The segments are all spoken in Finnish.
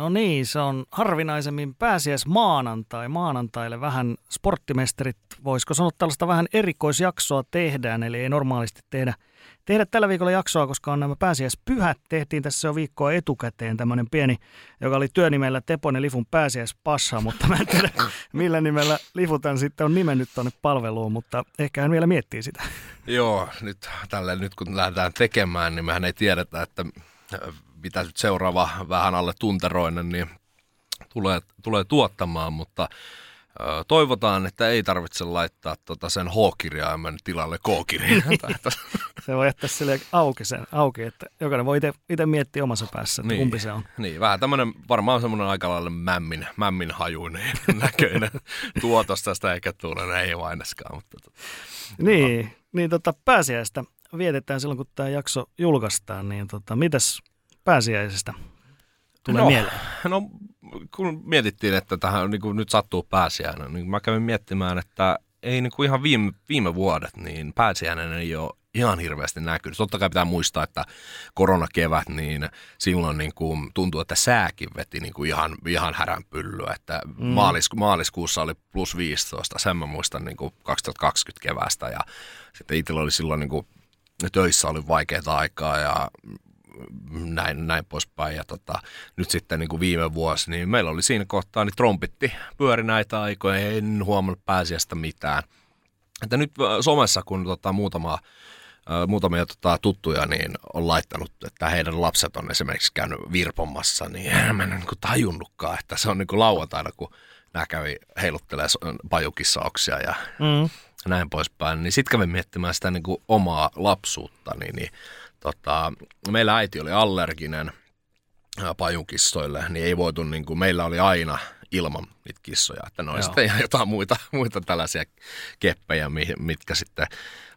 No niin, se on harvinaisemmin pääsiäis maanantai. Maanantaille vähän sporttimestarit, voisiko sanoa tällaista vähän erikoisjaksoa tehdään, eli ei normaalisti tehdä, tehdä tällä viikolla jaksoa, koska on nämä pääsiäispyhät. Tehtiin tässä jo viikkoa etukäteen tämmöinen pieni, joka oli työnimellä Teponen Lifun pääsiäispassa, mutta mä en tiedä millä nimellä Lifutan sitten on nimennyt tuonne palveluun, mutta ehkä hän vielä miettii sitä. Joo, nyt tälle nyt kun lähdetään tekemään, niin mehän ei tiedetä, että mitä nyt seuraava vähän alle tunteroinen, niin tulee, tulee tuottamaan, mutta toivotaan, että ei tarvitse laittaa tota sen H-kirjaimen tilalle K-kirjaimen. se voi jättää sille auki, sen, auki, että jokainen voi itse miettiä omassa päässä, että niin, kumpi se on. Niin, vähän tämmöinen, varmaan semmoinen aika lailla mämmin, mämmin hajuinen näköinen tuotos tästä eikä tule, ei maineskaan. Mutta, tota. niin, niin tota, pääsiäistä vietetään silloin, kun tämä jakso julkaistaan, niin tota, mitäs pääsiäisestä tulee no, mieleen? No, kun mietittiin, että tähän niin kuin nyt sattuu pääsiäinen, niin mä kävin miettimään, että ei niin kuin ihan viime, viime vuodet, niin pääsiäinen ei ole ihan hirveästi näkynyt. Totta kai pitää muistaa, että koronakevät, niin silloin niin kuin tuntuu, että sääkin veti niin kuin ihan, ihan häränpyllyä. Että mm. maalis, maaliskuussa oli plus 15, sen mä muistan niin kuin 2020 kevästä ja sitten itsellä oli silloin niin kuin töissä oli vaikeaa aikaa ja näin, näin poispäin. Ja tota, nyt sitten niin kuin viime vuosi, niin meillä oli siinä kohtaa, niin trompitti pyöri näitä aikoja, en huomannut pääsiäistä mitään. Että nyt äh, somessa, kun tota, muutama, äh, muutamia tota, tuttuja niin on laittanut, että heidän lapset on esimerkiksi käynyt virpomassa, niin en mä niin kuin tajunnutkaan, että se on niin kuin lauantaina, kun nämä kävi heiluttelee pajukissauksia ja mm. näin poispäin. Niin sitten kävin miettimään sitä niin kuin omaa lapsuutta, niin, niin tota, meillä äiti oli allerginen pajunkissoille, niin ei voitu, niin kuin, meillä oli aina ilman niitä kissoja, että ne oli sitten ihan jotain muita, muita tällaisia keppejä, mitkä sitten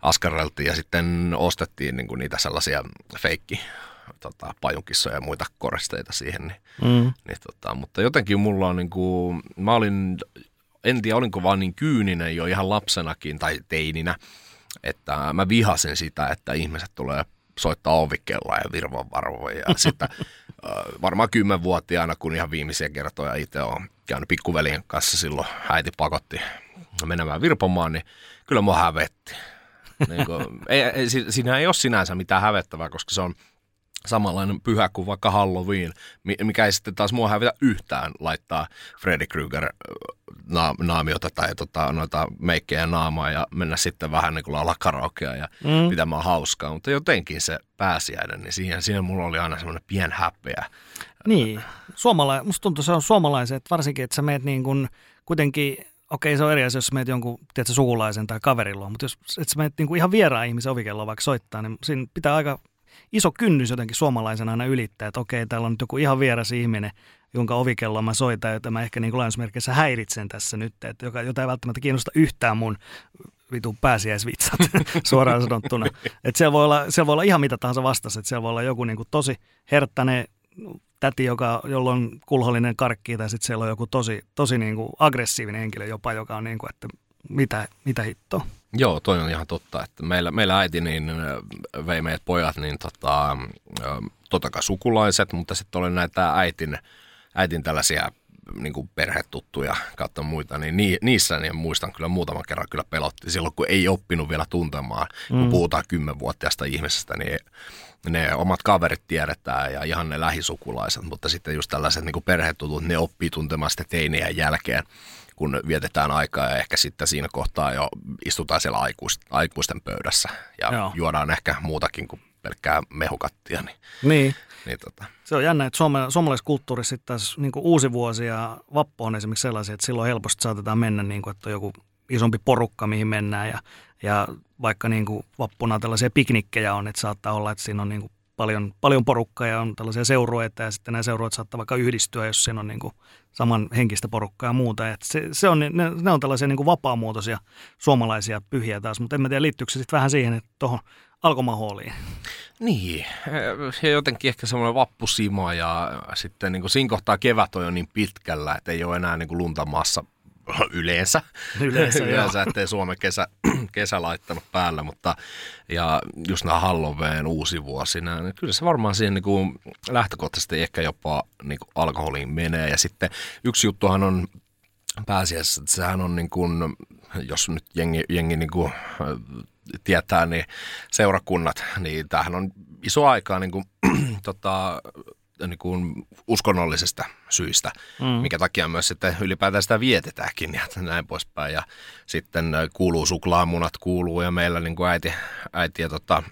askarreltiin ja sitten ostettiin niin kuin niitä sellaisia feikki tota, pajunkissoja ja muita koristeita siihen. Niin, mm. niin, tota, mutta jotenkin mulla on niin kuin, mä olin, en tiedä olinko vaan niin kyyninen jo ihan lapsenakin tai teininä, että mä vihasin sitä, että ihmiset tulee soittaa ovikella ja virvan varvoja. Ja sitten varmaan kymmenvuotiaana, kun ihan viimeisiä kertoja itse on käynyt pikkuveljen kanssa silloin, äiti pakotti menemään virpomaan, niin kyllä mua hävetti. Niin kuin, ei, ei, siinä ei ole sinänsä mitään hävettävää, koska se on samanlainen pyhä kuin vaikka Halloween, mikä ei sitten taas mua hävetä yhtään laittaa Freddy Krueger naamiota tai tota, noita meikkejä naamaa ja mennä sitten vähän niin kuin laulaa karaokea ja mm. pitämään hauskaa. Mutta jotenkin se pääsiäinen, niin siihen, siihen mulla oli aina semmoinen pien häpeä. Niin, Suomala- musta tuntuu, se on suomalaiset, varsinkin, että sä meet niin kuin kuitenkin okei, se on eri asia, jos meet jonkun tiedätkö, sukulaisen tai kaverilla, mutta jos et sä meet niin ihan vieraan ihmisen ovikelloa vaikka soittaa, niin siinä pitää aika iso kynnys jotenkin suomalaisena aina ylittää, että okei, täällä on nyt joku ihan vieras ihminen, jonka ovikelloa mä soitan, jota mä ehkä niin lainausmerkeissä häiritsen tässä nyt, että joka, jota ei välttämättä kiinnosta yhtään mun vitun pääsiäisvitsat suoraan sanottuna. Että siellä voi, olla, siellä voi olla ihan mitä tahansa vastassa, että siellä voi olla joku niin kuin tosi herttäinen täti, joka, jolla on kulhollinen karkki, tai sitten siellä on joku tosi, tosi niin kuin aggressiivinen henkilö jopa, joka on niin kuin, että mitä, mitä hittoa. Joo, toi on ihan totta. Että meillä, meillä äiti niin vei meidät pojat niin tota, totta kai sukulaiset, mutta sitten oli näitä äitin, äitin tällaisia niin kuin perhetuttuja kautta muita, niin ni, niissä niin muistan kyllä muutaman kerran kyllä pelotti silloin, kun ei oppinut vielä tuntemaan. Mm. Kun puhutaan kymmenvuotiaasta ihmisestä, niin ne omat kaverit tiedetään ja ihan ne lähisukulaiset, mutta sitten just tällaiset niin kuin perhetutut, ne oppii tuntemaan sitten teinien jälkeen kun vietetään aikaa ja ehkä sitten siinä kohtaa jo istutaan siellä aikuisten pöydässä ja Joo. juodaan ehkä muutakin kuin pelkkää mehukattia. Niin, niin. niin tota. Se on jännä, että suoma, suomalaiskulttuurissa sitten taas niin uusi vuosi ja vappu on esimerkiksi sellaisia, että silloin helposti saatetaan mennä niin kuin, että on joku isompi porukka, mihin mennään ja, ja vaikka niin kuin vappuna tällaisia piknikkejä on, että saattaa olla, että siinä on niin kuin paljon, paljon porukkaa ja on tällaisia seurueita ja sitten nämä seurueet saattaa vaikka yhdistyä, jos siinä on niin kuin saman henkistä porukkaa ja muuta. Et se, se on, ne, ne on tällaisia niin kuin vapaamuotoisia suomalaisia pyhiä taas, mutta en mä tiedä liittyykö se sitten vähän siihen, että tuohon alkomahooliin. Niin, ja jotenkin ehkä semmoinen vappusima ja sitten niin kuin siinä kohtaa kevät on jo niin pitkällä, että ei ole enää niin kuin lunta maassa yleensä. Yleensä, yleensä ettei Suomen kesä, kesä laittanut päällä, mutta ja just nämä Halloween uusi vuosi, niin kyllä se varmaan siihen niin kuin lähtökohtaisesti ehkä jopa niin kuin alkoholiin menee. Ja sitten yksi juttuhan on pääasiassa, että sehän on niin kuin, jos nyt jengi, jengi niin kuin tietää, niin seurakunnat, niin tämähän on iso aikaa niin kuin, tota, niin kuin uskonnollisesta syistä, mm. mikä takia myös sitten ylipäätään sitä vietetäänkin ja näin poispäin. Ja sitten kuuluu suklaamunat, kuuluu ja meillä niin kuin äiti, äiti ja tota,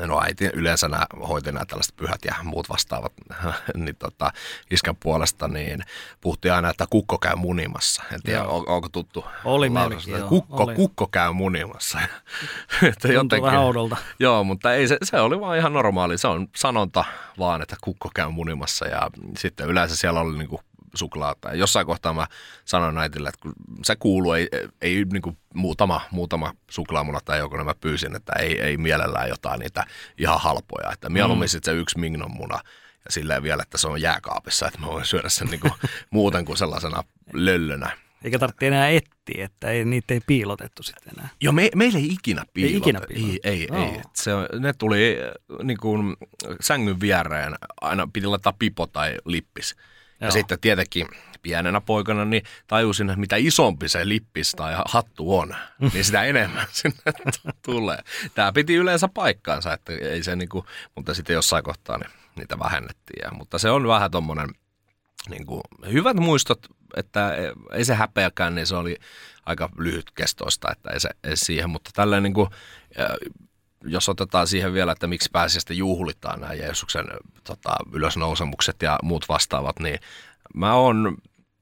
no äiti yleensä nämä hoiti nämä tällaiset pyhät ja muut vastaavat niin tota, iskän puolesta, niin puhuttiin aina, että kukko käy munimassa. En tiedä, on, onko tuttu? Oli meilläkin, joo. Kukko, oli. kukko käy munimassa. että jotenkin, vähän oudolta. Joo, mutta ei, se, se, oli vaan ihan normaali. Se on sanonta vaan, että kukko käy munimassa ja sitten yleensä siellä oli niin kuin suklaata. Ja jossain kohtaa mä sanoin äitille, että kun se kuuluu, ei, ei niin kuin muutama, muutama suklaamuna tai joku mä pyysin, että ei, ei mielellään jotain niitä ihan halpoja. Että mieluummin mm. se yksi mignon muna ja silleen vielä, että se on jääkaapissa, että mä voin syödä sen niin kuin muuten kuin sellaisena löllönä. Eikä tarvitse enää etsiä, että ei, niitä ei piilotettu sitten enää. Joo, me, meille ei ikinä piilotettu. Ei ikinä piilotettu. Ei, ei, ei. Se, ne tuli niin kuin, sängyn viereen, aina piti laittaa pipo tai lippis. Joo. Ja sitten tietenkin pienenä poikana niin tajusin, että mitä isompi se lippis tai hattu on, niin sitä enemmän sinne tulee. Tämä piti yleensä paikkaansa, että ei se niinku, mutta sitten jossain kohtaa niin niitä vähennettiin. Ja, mutta se on vähän tuommoinen niin kuin, hyvät muistot, että ei se häpeäkään, niin se oli aika lyhytkestoista, että ei se ei siihen, mutta tälleen niin kuin, jos otetaan siihen vielä, että miksi pääsiäistä juhlitaan nämä Jeesuksen tota, ylösnousemukset ja muut vastaavat, niin mä oon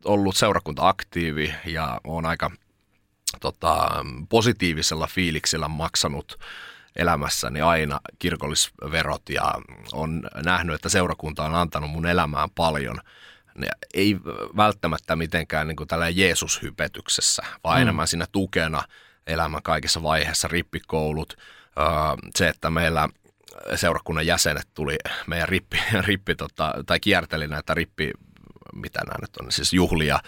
ollut seurakunta-aktiivi ja oon aika tota, positiivisella fiiliksellä maksanut elämässäni aina kirkollisverot ja on nähnyt, että seurakunta on antanut mun elämään paljon. Ei välttämättä mitenkään niin kuin tällä Jeesus-hypetyksessä, vaan mm. enemmän siinä tukena elämän kaikissa vaiheissa, rippikoulut, se, että meillä seurakunnan jäsenet tuli meidän rippi, rippi tota, tai kierteli näitä rippi, mitä nämä nyt on, siis juhlia,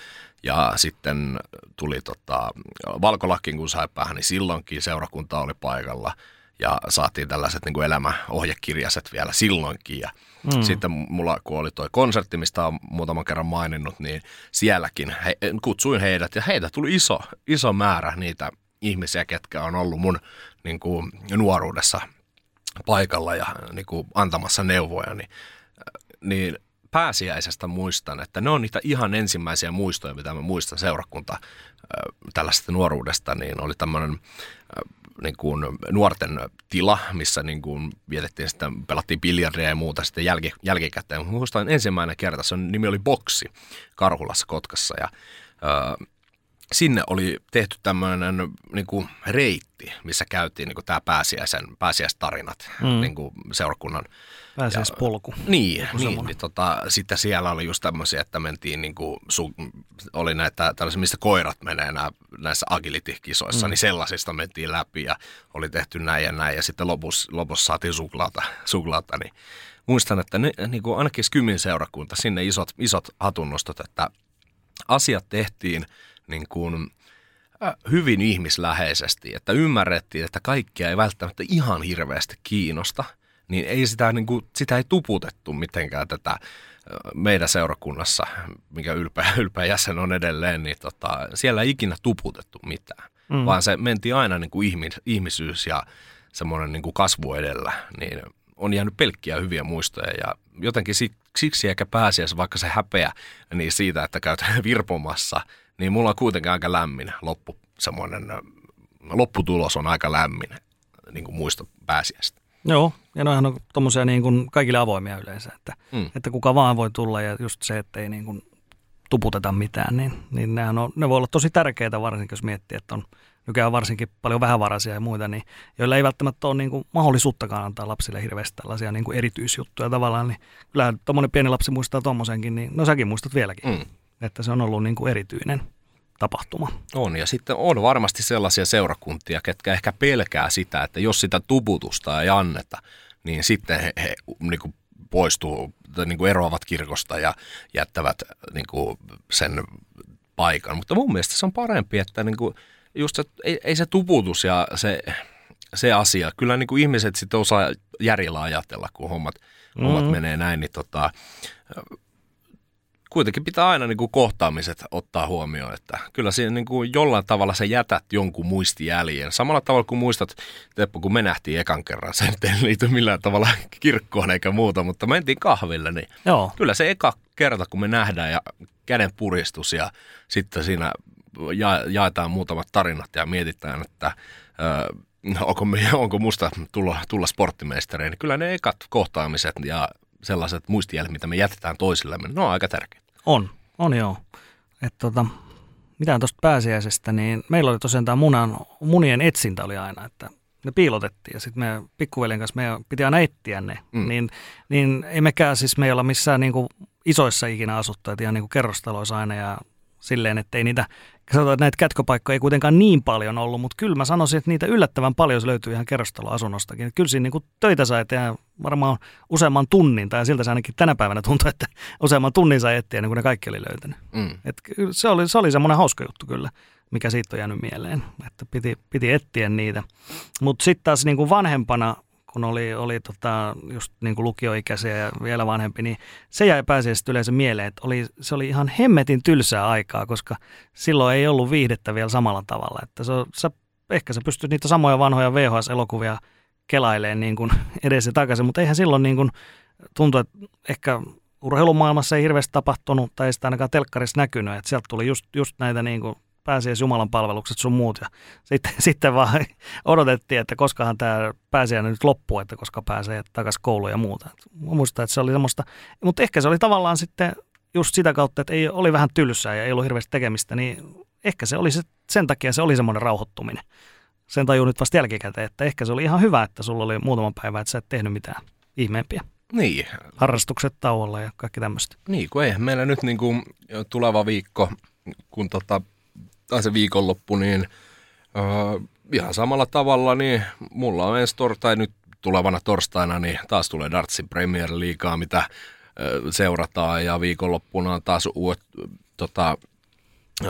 ja sitten tuli tota, valkolakkin, kun sai päähän, niin silloinkin seurakunta oli paikalla, ja saatiin tällaiset niin kuin elämäohjekirjaset vielä silloinkin, ja Mm. Sitten mulla, kun oli toi konsertti, mistä olen muutaman kerran maininnut, niin sielläkin he, kutsuin heidät. Ja heitä tuli iso, iso määrä niitä ihmisiä, ketkä on ollut mun niin kuin, nuoruudessa paikalla ja niin kuin, antamassa neuvoja, niin, niin pääsiäisestä muistan, että ne on niitä ihan ensimmäisiä muistoja, mitä mä muistan seurakunta tällaisesta nuoruudesta, niin oli tämmöinen niin kuin nuorten tila, missä niin kuin vietettiin sitten, pelattiin biljardia ja muuta sitten jälki, jälkikäteen. Muistan ensimmäinen kerta, se nimi oli Boksi Karhulassa Kotkassa ja sinne oli tehty tämmöinen niin kuin reitti, missä käytiin niin kuin tämä pääsiäisen, pääsiäistarinat mm. niin kuin seurakunnan. Pääsiäispolku. Ja, niin, niin, niin tota, sitten siellä oli just tämmöisiä, että mentiin niin kuin, su, oli näitä tällaisia, mistä koirat menee nää, näissä agility-kisoissa, mm. niin sellaisista mentiin läpi ja oli tehty näin ja näin ja sitten lopussa, lopussa saatiin suklaata, suklaata niin muistan, että ne, niin kuin ainakin Skymin seurakunta, sinne isot, isot hatunnostot, että asiat tehtiin – niin kuin, hyvin ihmisläheisesti, että ymmärrettiin, että kaikkia ei välttämättä ihan hirveästi kiinnosta, niin ei sitä, niin kuin, sitä ei tuputettu mitenkään tätä meidän seurakunnassa, mikä ylpeä, ylpeä jäsen on edelleen, niin tota, siellä ei ikinä tuputettu mitään, mm. vaan se menti aina niin kuin ihmis, ihmisyys ja semmoinen niin kuin kasvu edellä, niin on jäänyt pelkkiä hyviä muistoja ja jotenkin siksi eikä pääsiäis, vaikka se häpeä niin siitä, että käyt virpomassa – niin mulla on kuitenkin aika lämmin loppu, semmoinen, lopputulos on aika lämmin niin kuin muisto pääsiäistä. Joo, ja noihän on tuommoisia niin kuin kaikille avoimia yleensä, että, mm. että kuka vaan voi tulla ja just se, että ei niin kuin tuputeta mitään, niin, niin nehän on, ne voi olla tosi tärkeitä varsinkin, jos miettii, että on nykyään varsinkin paljon vähävaraisia ja muita, niin, joilla ei välttämättä ole niin kuin mahdollisuuttakaan antaa lapsille hirveästi tällaisia niin kuin erityisjuttuja tavallaan, niin kyllähän tuommoinen pieni lapsi muistaa tuommoisenkin, niin no säkin muistat vieläkin. Mm että se on ollut niin kuin erityinen tapahtuma. On, ja sitten on varmasti sellaisia seurakuntia, ketkä ehkä pelkää sitä, että jos sitä tuputusta ei anneta, niin sitten he, he niin kuin poistuu, niin kuin eroavat kirkosta ja jättävät niin kuin sen paikan. Mutta mun mielestä se on parempi, että niin kuin, just se, ei, ei se tuputus ja se, se asia. Kyllä niin kuin ihmiset sitten osaa järjellä ajatella, kun hommat, mm-hmm. hommat menee näin, niin tota, kuitenkin pitää aina niin kuin kohtaamiset ottaa huomioon, että kyllä siinä niin kuin jollain tavalla sä jätät jonkun muistijäljen. Samalla tavalla kuin muistat, Teppo, kun me nähtiin ekan kerran, se ei liity millään tavalla kirkkoon eikä muuta, mutta mentiin kahville, niin Joo. kyllä se eka kerta, kun me nähdään ja käden puristus ja sitten siinä ja, jaetaan muutamat tarinat ja mietitään, että ö, onko, onko musta tulla, tulla sporttimeisteri, niin kyllä ne ekat kohtaamiset ja sellaiset muistijäljet, mitä me jätetään toisillemme, ne on aika tärkeitä. On, on joo. että tota, mitään tuosta pääsiäisestä, niin meillä oli tosiaan tämä munan, munien etsintä oli aina, että ne piilotettiin ja sitten me pikkuveljen kanssa me piti aina etsiä ne, mm. niin, niin ei mekään siis me olla missään niin kuin isoissa ikinä asuttu, ihan niin kuin kerrostaloissa aina ja silleen, että ei niitä, sanotaan, että näitä kätköpaikkoja ei kuitenkaan niin paljon ollut, mutta kyllä mä sanoisin, että niitä yllättävän paljon se löytyy ihan kerrostaloasunnostakin. Kyllä siinä niin kuin töitä sai tehdä varmaan useamman tunnin, tai siltä se ainakin tänä päivänä tuntuu, että useamman tunnin sai etsiä, niin kuin ne kaikki oli löytänyt. Mm. Et se, oli, se oli semmoinen hauska juttu kyllä, mikä siitä on jäänyt mieleen, että piti, piti etsiä niitä. Mutta sitten taas niin kuin vanhempana kun oli, oli tota, just niin kuin lukioikäisiä ja vielä vanhempi, niin se jäi pääsiäisesti yleensä mieleen, että oli, se oli ihan hemmetin tylsää aikaa, koska silloin ei ollut viihdettä vielä samalla tavalla. Että se, se, ehkä sä pystyt niitä samoja vanhoja VHS-elokuvia kelailemaan niin kuin edes ja takaisin, mutta eihän silloin niin kuin tuntuu, että ehkä urheilumaailmassa ei hirveästi tapahtunut tai ei sitä ainakaan telkkarissa näkynyt, että sieltä tuli just, just näitä niin kuin pääsiäis Jumalan palvelukset sun muut. Ja sitten, sitten vaan odotettiin, että koskahan tämä pääsiäinen nyt loppuu, että koska pääsee takaisin kouluun ja muuta. Mä muistan, että se oli semmoista, mutta ehkä se oli tavallaan sitten just sitä kautta, että ei, oli vähän tylsää ja ei ollut hirveästi tekemistä, niin ehkä se oli se, sen takia se oli semmoinen rauhoittuminen. Sen tajuu nyt vasta jälkikäteen, että ehkä se oli ihan hyvä, että sulla oli muutama päivä, että sä et tehnyt mitään ihmeempiä. Niin. Harrastukset tauolla ja kaikki tämmöistä. Niin, kun eihän meillä nyt niin kuin tuleva viikko, kun tota tai se viikonloppu, niin uh, ihan samalla tavalla, niin mulla on ensi torstai nyt tulevana torstaina, niin taas tulee Dartsin Premier Leaguea, mitä uh, seurataan, ja viikonloppuna on taas uudet tota,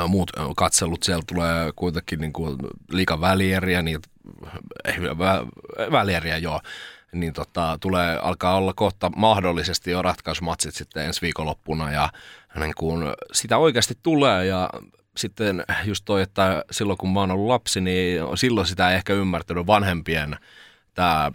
muut katselut, siellä tulee kuitenkin niin kuin liikan välieriä, niin, ei, vä, välieriä joo, niin tota, tulee, alkaa olla kohta mahdollisesti jo ratkaisumatsit sitten ensi viikonloppuna ja niin kun sitä oikeasti tulee. Ja sitten just toi, että silloin kun mä oon ollut lapsi, niin silloin sitä ei ehkä ymmärtänyt vanhempien tämä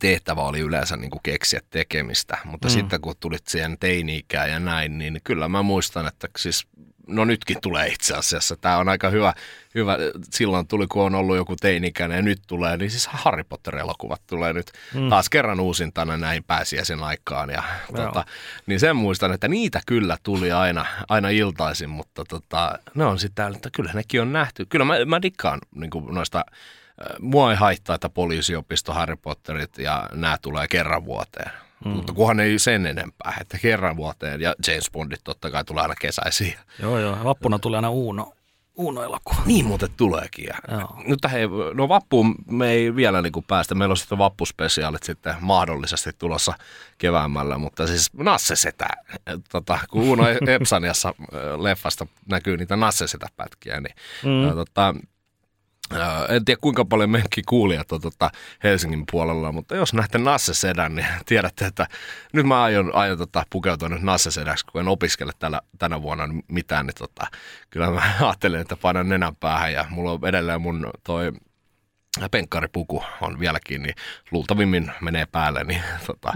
tehtävä oli yleensä niin kuin keksiä tekemistä, mutta mm. sitten kun tulit siihen teini ja näin, niin kyllä mä muistan, että siis no nytkin tulee itse asiassa. Tämä on aika hyvä, hyvä. silloin tuli, kun on ollut joku teinikäinen ja nyt tulee, niin siis Harry Potter-elokuvat tulee nyt mm. taas kerran uusintana näin pääsiäisen aikaan. Ja, tota, niin sen muistan, että niitä kyllä tuli aina, aina iltaisin, mutta tota, ne on sitten että kyllä nekin on nähty. Kyllä mä, mä dikkaan niin noista Mua ei haittaa, että poliisiopisto, Harry Potterit ja nämä tulee kerran vuoteen. Mm. Mutta kunhan ei sen enempää, että kerran vuoteen. Ja James Bondit totta kai tulee aina kesäisiä. Joo, joo. Vappuna tulee aina Uuno. Uuno-elokuva. Niin muuten tuleekin. Ja Nyt hei, no vappuun me ei vielä niin kuin päästä. Meillä on sitten vappuspesiaalit sitten mahdollisesti tulossa keväämällä, mutta siis Nasse Setä, tota, kun Uno Epsaniassa leffasta näkyy niitä Nasse Setä-pätkiä, niin mm. tota, en tiedä kuinka paljon meidänkin kuulijat on tota Helsingin puolella, mutta jos näette Nasse Sedän, niin tiedätte, että nyt mä aion, aion tota pukeutua nyt Nasse Sedäksi, kun en opiskele tällä, tänä vuonna mitään, niin tota, kyllä mä ajattelen, että painan nenän päähän ja mulla on edelleen mun toi penkkaripuku on vieläkin, niin luultavimmin menee päälle, niin tota,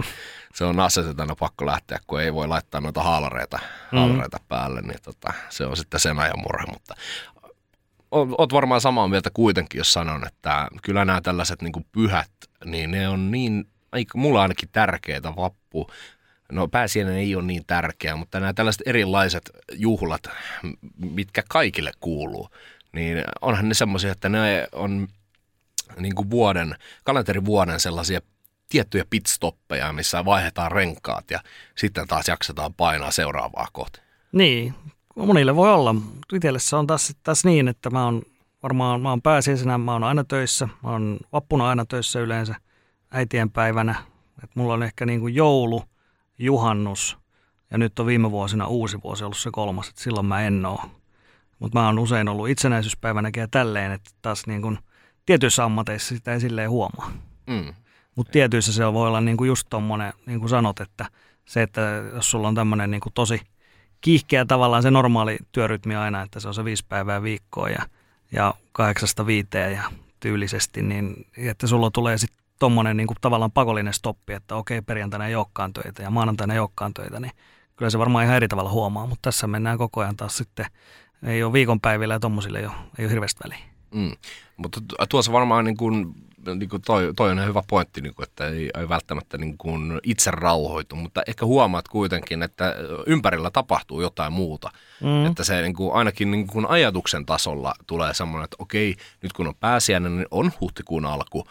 se on asetetana pakko lähteä, kun ei voi laittaa noita haalareita, mm. haalareita päälle, niin tota, se on sitten sen ajan murhe, mutta oot varmaan samaa mieltä kuitenkin, jos sanon, että kyllä nämä tällaiset niin pyhät, niin ne on niin, mulla ainakin tärkeitä vappu. No pääsiäinen ei ole niin tärkeä, mutta nämä tällaiset erilaiset juhlat, mitkä kaikille kuuluu, niin onhan ne semmoisia, että ne on niin kuin vuoden, kalenterivuoden sellaisia tiettyjä pitstoppeja, missä vaihdetaan renkaat ja sitten taas jaksetaan painaa seuraavaa kohti. Niin, monille voi olla. Itselle se on taas, taas niin, että mä oon varmaan, mä oon pääsiäisenä, mä oon aina töissä, mä oon vappuna aina töissä yleensä äitien päivänä. Et mulla on ehkä niin kuin joulu, juhannus ja nyt on viime vuosina uusi vuosi ollut se kolmas, että silloin mä en oo. Mutta mä oon usein ollut itsenäisyyspäivänäkin ja tälleen, että taas niin kuin tietyissä ammateissa sitä ei silleen huomaa. Mm. Mutta tietyissä se voi olla niin kuin just tommonen, niin kuin sanot, että se, että jos sulla on tämmöinen niin kuin tosi kiihkeä tavallaan se normaali työrytmi aina, että se on se viisi päivää viikkoa ja, ja kahdeksasta viiteen ja tyylisesti, niin että sulla tulee sitten tommonen niin kuin tavallaan pakollinen stoppi, että okei, perjantaina ei olekaan töitä ja maanantaina ei olekaan töitä, niin kyllä se varmaan ihan eri tavalla huomaa, mutta tässä mennään koko ajan taas sitten, ei ole viikonpäivillä ja tommosille jo, ei ole hirveästi väliä. Mm. Mutta tuossa varmaan niin kuin, niin kuin toi, toi on hyvä pointti, niin kuin, että ei, ei välttämättä niin kuin itse rauhoitu, mutta ehkä huomaat kuitenkin, että ympärillä tapahtuu jotain muuta. Mm. Että se niin kuin, ainakin niin kuin ajatuksen tasolla tulee semmoinen, että okei, nyt kun on pääsiäinen, niin on huhtikuun alku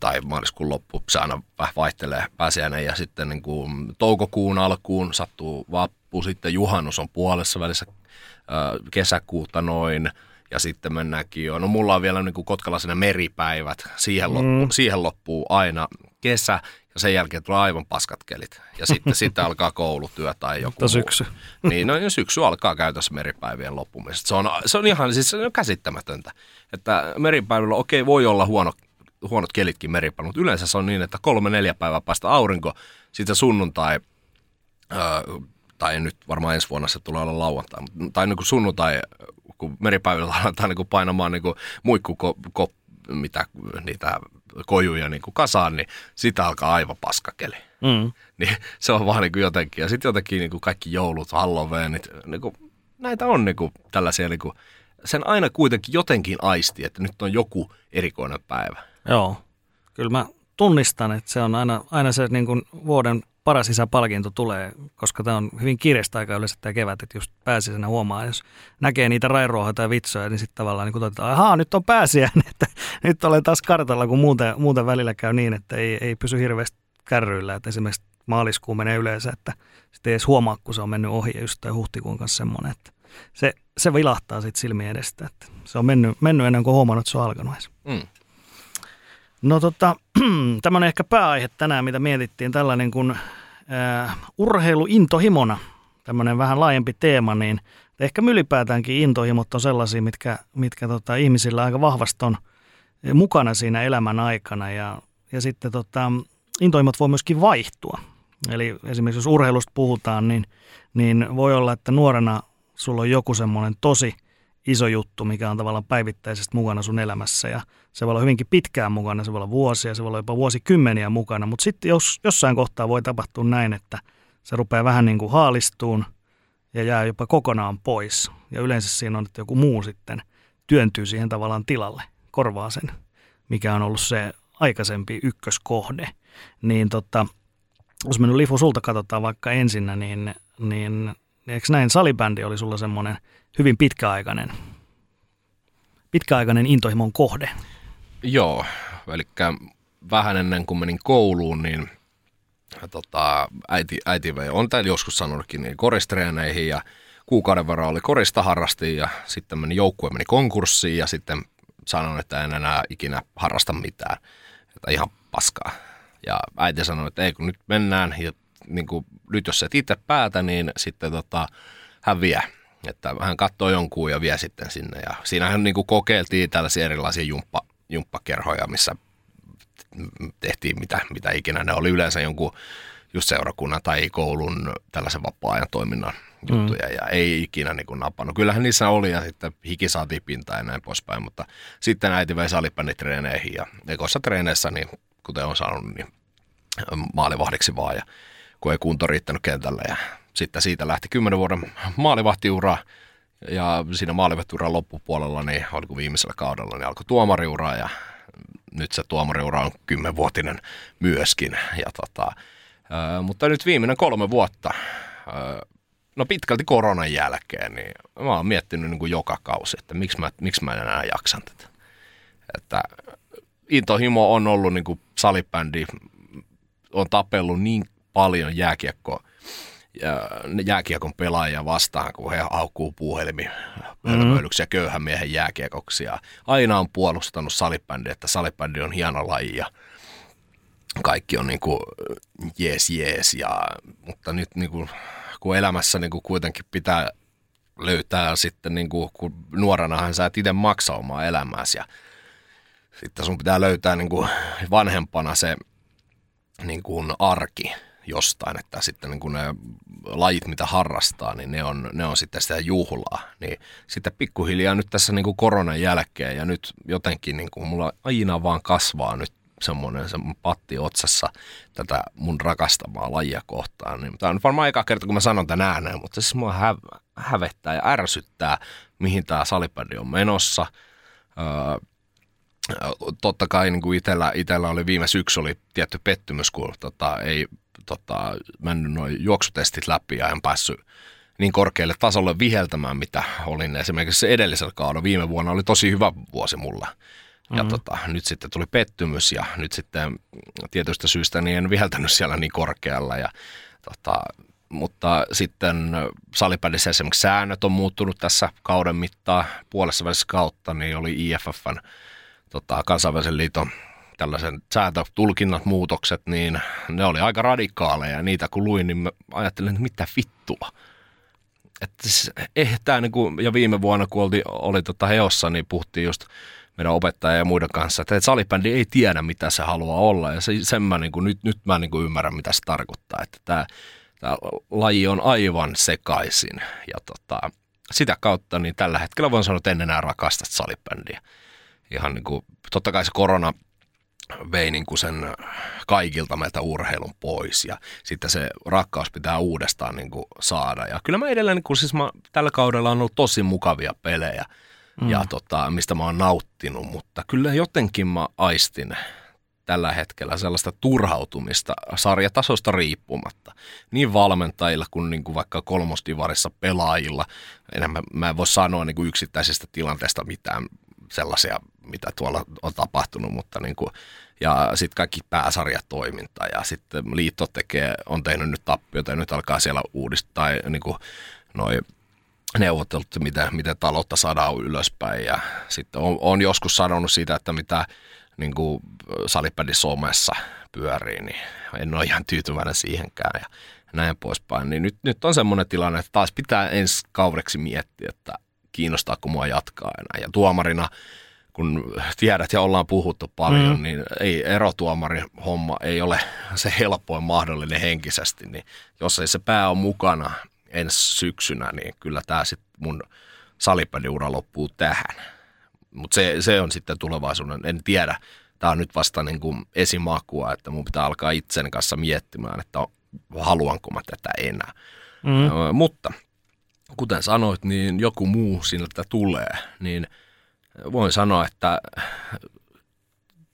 tai maaliskuun loppu, se aina vähän vaihtelee pääsiäinen ja sitten niin kuin toukokuun alkuun sattuu vappu, sitten juhannus on puolessa välissä kesäkuuta noin, ja sitten mennäänkin jo, no mulla on vielä niin kuin kotkalaisena meripäivät, siihen, loppu, mm. siihen loppuu aina kesä, ja sen jälkeen tulee aivan paskat kelit. Ja sitten, sitten alkaa koulutyö tai joku Mutta syksy. Muu. Niin, no syksy alkaa käytössä meripäivien loppumisesta. Se on, se on ihan siis se on käsittämätöntä, että meripäivillä okei okay, voi olla huono, huonot kelitkin meripäivillä, mutta yleensä se on niin, että kolme neljä päivää päästä aurinko, sitten sunnuntai, öö, tai nyt varmaan ensi vuonna se tulee olla lauantai, tai niin kuin sunnuntai kun meripäivillä aletaan niin kuin painamaan niin kuin muikkuko, ko, mitä, niitä kojuja niin kuin kasaan, niin sitä alkaa aivan paskakeli. Mm. Niin se on vaan niin kuin jotenkin. Ja sitten jotenkin niin kuin kaikki joulut, halloweenit, niin kuin, näitä on niin kuin tällaisia, niin kuin, sen aina kuitenkin jotenkin aisti, että nyt on joku erikoinen päivä. Joo, kyllä mä tunnistan, että se on aina, aina se niin kuin vuoden paras isäpalkinto tulee, koska tämä on hyvin kiireistä aika yleensä tämä kevät, että just pääsiäisenä huomaa, jos näkee niitä rairuohoja tai vitsoja, niin sitten tavallaan niin todetaan, ahaa, nyt on pääsiäinen, että nyt olen taas kartalla, kun muuten, muuten välillä käy niin, että ei, ei pysy hirveästi kärryillä, että esimerkiksi maaliskuu menee yleensä, että sitten ei edes huomaa, kun se on mennyt ohi ja just tämä huhtikuun kanssa semmoinen, että se, se vilahtaa sitten silmien edestä, että se on mennyt, mennyt ennen kuin huomannut, että se on alkanut edes. Mm. No tota, tämä on ehkä pääaihe tänään, mitä mietittiin, tällainen kuin äh, urheiluintohimona, tämmöinen vähän laajempi teema, niin ehkä ylipäätäänkin intohimot on sellaisia, mitkä, mitkä tota, ihmisillä aika vahvasti on mukana siinä elämän aikana ja, ja sitten tota, intohimot voi myöskin vaihtua. Eli esimerkiksi jos urheilusta puhutaan, niin, niin voi olla, että nuorena sulla on joku semmoinen tosi – iso juttu, mikä on tavallaan päivittäisesti mukana sun elämässä. Ja se voi olla hyvinkin pitkään mukana, se voi olla vuosia, se voi olla jopa vuosikymmeniä mukana, mutta sitten jos, jossain kohtaa voi tapahtua näin, että se rupeaa vähän niin kuin haalistuun ja jää jopa kokonaan pois. Ja yleensä siinä on, että joku muu sitten työntyy siihen tavallaan tilalle, korvaa sen, mikä on ollut se aikaisempi ykköskohde, niin tota, jos me nyt Lifu sulta katsotaan vaikka ensinnä, niin, niin eikö näin? Salibändi oli sulla semmoinen – hyvin pitkäaikainen, pitkäaikainen intohimon kohde. Joo, eli vähän ennen kuin menin kouluun, niin tota, äiti, äiti vei, on täällä joskus sanonutkin, niin koristreeneihin ja kuukauden verran oli korista harrasti ja sitten meni joukkue meni konkurssiin ja sitten sanoin, että en enää ikinä harrasta mitään. Että ihan paskaa. Ja äiti sanoi, että ei kun nyt mennään ja niin kuin, nyt jos et itse päätä, niin sitten tota, hän vie. Että hän katsoi jonkun ja vie sitten sinne. Ja siinähän niin kuin kokeiltiin tällaisia erilaisia jumppa, jumppakerhoja, missä tehtiin mitä, mitä ikinä. Ne oli yleensä jonkun just seurakunnan tai koulun tällaisen vapaa-ajan toiminnan juttuja mm. ja ei ikinä niin kuin napannut. Kyllähän niissä oli ja sitten hiki saatiin pintaan ja näin poispäin, mutta sitten äiti vei salibänditreeneihin ja ekossa treeneissä, niin kuten on sanonut, niin maalivahdiksi vaan ja kun ei kunto riittänyt kentällä ja sitten siitä lähti kymmenen vuoden maalivahtiura ja siinä maalivahtiuran loppupuolella, niin oliko viimeisellä kaudella, niin alkoi tuomariura ja nyt se tuomariura on kymmenvuotinen myöskin. Ja tota, ää, mutta nyt viimeinen kolme vuotta, ää, no pitkälti koronan jälkeen, niin mä oon miettinyt niin kuin joka kausi, että miksi mä, miksi mä en enää jaksan tätä. Että intohimo on ollut niin kuin salibändi, on tapellut niin paljon jääkiekkoa jääkiekon pelaajia vastaan, kun he haukkuu puuhelmi mm-hmm. ja köyhän miehen jääkiekoksi. Ja aina on puolustanut salibändi, että salibändi on hieno laji ja kaikki on niin kuin jees jees. Ja, mutta nyt niin kuin, kun elämässä niin kuin kuitenkin pitää löytää sitten, niin kuin, kun nuorenahan sä et itse maksa omaa elämääsi ja sitten sun pitää löytää niin kuin vanhempana se niin kuin arki jostain, että sitten niin kuin ne lajit, mitä harrastaa, niin ne on, ne on sitten sitä juhlaa. Niin sitten pikkuhiljaa nyt tässä niin kuin koronan jälkeen ja nyt jotenkin niin kuin mulla aina vaan kasvaa nyt semmoinen, semmoinen patti otsassa tätä mun rakastamaa lajia kohtaan. Niin, tämä on varmaan eka kerta, kun mä sanon tämän ääneen, mutta siis mua hä- hävettää ja ärsyttää, mihin tämä salibändi on menossa. Öö, totta kai niin kuin itellä, itellä oli viime syksy oli tietty pettymys, kun tota, ei tota, mennyt noin juoksutestit läpi ja en päässyt niin korkealle tasolle viheltämään, mitä olin esimerkiksi edellisellä kaudella. Viime vuonna oli tosi hyvä vuosi mulla. Ja mm-hmm. tota, nyt sitten tuli pettymys ja nyt sitten tietystä syystä niin en viheltänyt siellä niin korkealla. Ja, tota, mutta sitten salipädissä esimerkiksi säännöt on muuttunut tässä kauden mittaan puolessa välissä kautta, niin oli IFFn tota, kansainvälisen liiton tällaisen sääntötulkinnat, muutokset, niin ne oli aika radikaaleja. Ja niitä kun luin, niin mä ajattelin, että mitä vittua. Että siis, eh, tää niinku, ja viime vuonna, kun oli, oli tota Heossa, niin puhuttiin just meidän opettaja ja muiden kanssa, että salibändi ei tiedä, mitä se haluaa olla. Ja se, sen mä niinku, nyt, nyt mä niinku ymmärrän, mitä se tarkoittaa. Että tämä, tämä laji on aivan sekaisin. Ja tota, sitä kautta niin tällä hetkellä voin sanoa, että en enää rakasta salibändiä. Ihan niin kuin, totta kai se korona vei niin kuin sen kaikilta meiltä urheilun pois ja sitten se rakkaus pitää uudestaan niin kuin saada. Ja kyllä mä edelleen, niin kuin, siis mä, tällä kaudella on ollut tosi mukavia pelejä mm. ja tota, mistä mä oon nauttinut, mutta kyllä jotenkin mä aistin tällä hetkellä sellaista turhautumista sarjatasosta riippumatta. Niin valmentajilla kuin, niin kuin vaikka kolmosdivarissa pelaajilla. Enemmän mä en voi sanoa niin kuin yksittäisestä tilanteesta mitään sellaisia, mitä tuolla on tapahtunut, mutta niin kuin, ja sitten kaikki pääsarjatoiminta ja sitten liitto tekee, on tehnyt nyt tappiota ja nyt alkaa siellä uudistaa niin kuin noi neuvottelut, miten, miten taloutta saadaan ylöspäin ja sitten on, on joskus sanonut siitä, että mitä niin kuin salipädi somessa pyörii, niin en ole ihan tyytyväinen siihenkään ja näin poispäin. Niin nyt, nyt on semmoinen tilanne, että taas pitää ensi kaudeksi miettiä, että kiinnostaako mua jatkaa enää. Ja tuomarina, kun tiedät ja ollaan puhuttu paljon, mm. niin ei erotuomari homma ei ole se helpoin mahdollinen henkisesti. Niin jos ei se pää ole mukana ensi syksynä, niin kyllä tämä sitten mun salipeliura loppuu tähän. Mutta se, se on sitten tulevaisuuden, en tiedä. Tämä on nyt vasta niin kuin esimakua, että mun pitää alkaa itsen kanssa miettimään, että haluanko mä tätä enää. Mm. Mutta kuten sanoit, niin joku muu sinulta tulee, niin voin sanoa, että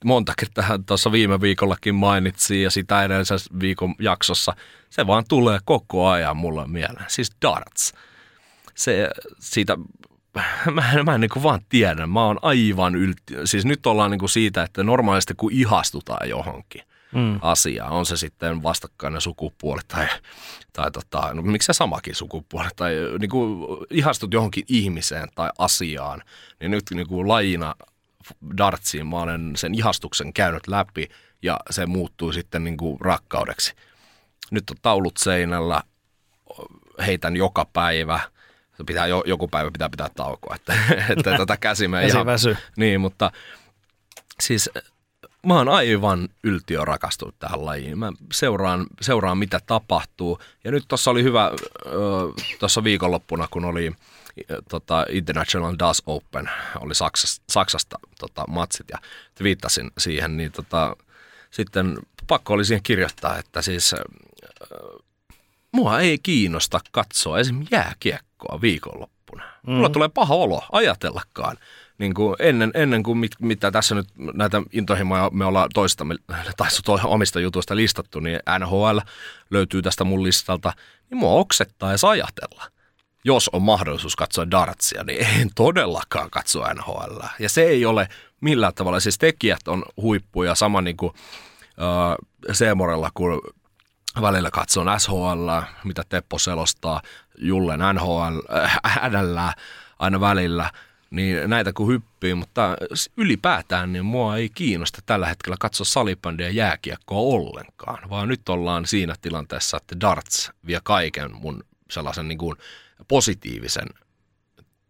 monta kertaa tuossa viime viikollakin mainitsin ja sitä edellisessä viikon jaksossa, se vaan tulee koko ajan mulle mieleen. Siis darts. Se, siitä, mä en, mä en niin kuin vaan tiedä, mä oon aivan ylti, siis nyt ollaan niin kuin siitä, että normaalisti kun ihastutaan johonkin, mm. asiaa. On se sitten vastakkainen sukupuoli tai, tai tota, no, miksi se samakin sukupuoli tai niin kuin ihastut johonkin ihmiseen tai asiaan, niin nyt niin kuin lajina dartsiin mä olen sen ihastuksen käynyt läpi ja se muuttuu sitten niin kuin rakkaudeksi. Nyt on taulut seinällä, heitän joka päivä, pitää, joku päivä pitää pitää taukoa, että, että tätä käsimme ihan... Niin, mutta siis mä oon aivan yltiö rakastunut tähän lajiin. Mä seuraan, seuraan mitä tapahtuu. Ja nyt tuossa oli hyvä, tuossa viikonloppuna, kun oli tota, International Das Open, oli Saksasta, Saksasta tota, matsit ja viittasin siihen, niin tota, sitten pakko oli siihen kirjoittaa, että siis mua ei kiinnosta katsoa esimerkiksi jääkiekkoa viikonloppuna. Mm. Mulla tulee paha olo ajatellakaan niin kuin ennen, ennen kuin mit, mitä tässä nyt näitä intohimoja me ollaan toista, tai omista jutuista listattu, niin NHL löytyy tästä mun listalta, niin mua oksettaa edes ajatella. Jos on mahdollisuus katsoa dartsia, niin en todellakaan katso NHL. Ja se ei ole millään tavalla, siis tekijät on huippuja, sama niin kuin äh, Seemorella, kun välillä katson SHL, mitä Teppo selostaa, Jullen NHL, äh, NL aina välillä – niin näitä kun hyppii, mutta ylipäätään niin mua ei kiinnosta tällä hetkellä katsoa salibändiä ja jääkiekkoa ollenkaan, vaan nyt ollaan siinä tilanteessa, että darts vie kaiken mun sellaisen niin kuin positiivisen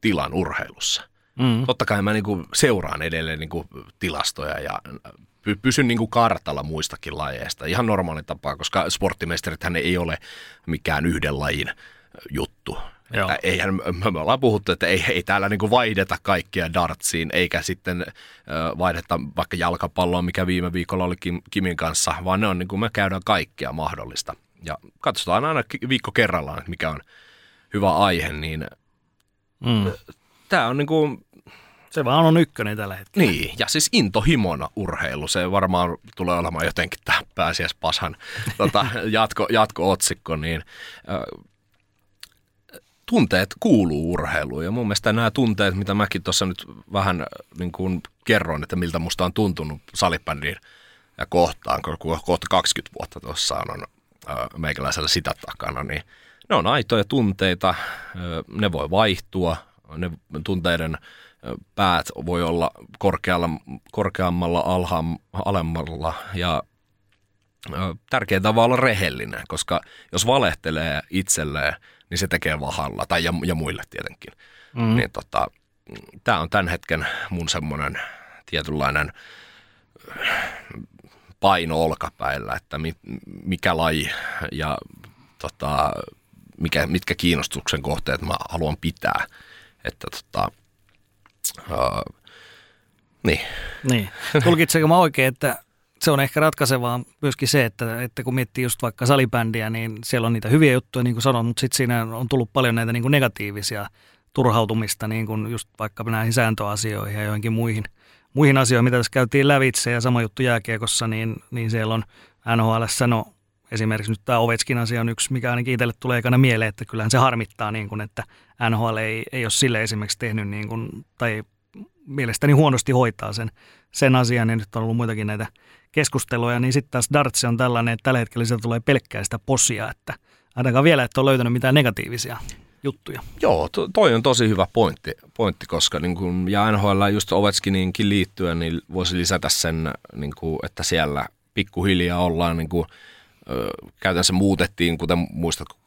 tilan urheilussa. Mm. Totta kai mä niin kuin seuraan edelleen niin kuin tilastoja ja py- pysyn niin kuin kartalla muistakin lajeista. Ihan normaali tapaa, koska sporttimestarithän ei ole mikään yhden lajin juttu. Joo. Eihän, me ollaan puhuttu, että ei, ei täällä niin vaihdeta kaikkia dartsiin, eikä sitten vaihdeta vaikka jalkapalloa, mikä viime viikolla oli Kim, Kimin kanssa, vaan ne on niin kuin me käydään kaikkea mahdollista. Ja katsotaan aina viikko kerrallaan, että mikä on hyvä aihe, niin Mm. tämä on niin kuin Se vaan on ykkönen tällä hetkellä. Niin, ja siis intohimona urheilu, se varmaan tulee olemaan jotenkin tämä pääsiäispashan tota, jatko, jatko-otsikko, niin tunteet kuuluu urheiluun. Ja mun mielestä nämä tunteet, mitä mäkin tuossa nyt vähän niin kuin kerroin, että miltä musta on tuntunut salibändiin ja kohtaan, kun kohta 20 vuotta tuossa on ö, meikäläisellä sitä takana, niin ne on aitoja tunteita, ne voi vaihtua, ne tunteiden päät voi olla korkealla, korkeammalla, alhaam, alemmalla ja tärkeintä on olla rehellinen, koska jos valehtelee itselleen, niin se tekee vahalla, tai ja, ja muille tietenkin. Mm. Niin tota, tämä on tämän hetken mun semmoinen tietynlainen paino olkapäillä, että mi, mikä laji ja tota, mikä, mitkä kiinnostuksen kohteet mä haluan pitää. Että tota, uh, niin, Niin. Tulkitseeko mä oikein, että se on ehkä ratkaisevaa myöskin se, että, että kun miettii just vaikka salibändiä, niin siellä on niitä hyviä juttuja, niin kuin sanoin, mutta sitten siinä on tullut paljon näitä niin kuin negatiivisia turhautumista, niin kuin just vaikka näihin sääntöasioihin ja joihinkin muihin, muihin asioihin, mitä tässä käytiin lävitse. Ja sama juttu jääkiekossa, niin, niin siellä on NHL no esimerkiksi nyt tämä Ovetskin asia on yksi, mikä ainakin itselle tulee ekana mieleen, että kyllähän se harmittaa, niin kuin, että NHL ei, ei ole sille esimerkiksi tehnyt, niin kuin, tai mielestäni huonosti hoitaa sen, sen asian, ja nyt on ollut muitakin näitä keskusteluja, niin sitten taas darts on tällainen, että tällä hetkellä sieltä tulee pelkkää sitä posia, että ainakaan vielä et ole löytänyt mitään negatiivisia juttuja. Joo, to, toi on tosi hyvä pointti, pointti koska niin kun, ja NHL just Ovechkininkin liittyen, niin voisi lisätä sen, niin kun, että siellä pikkuhiljaa ollaan, niin kun, ö, käytännössä muutettiin, kuten muistat, kun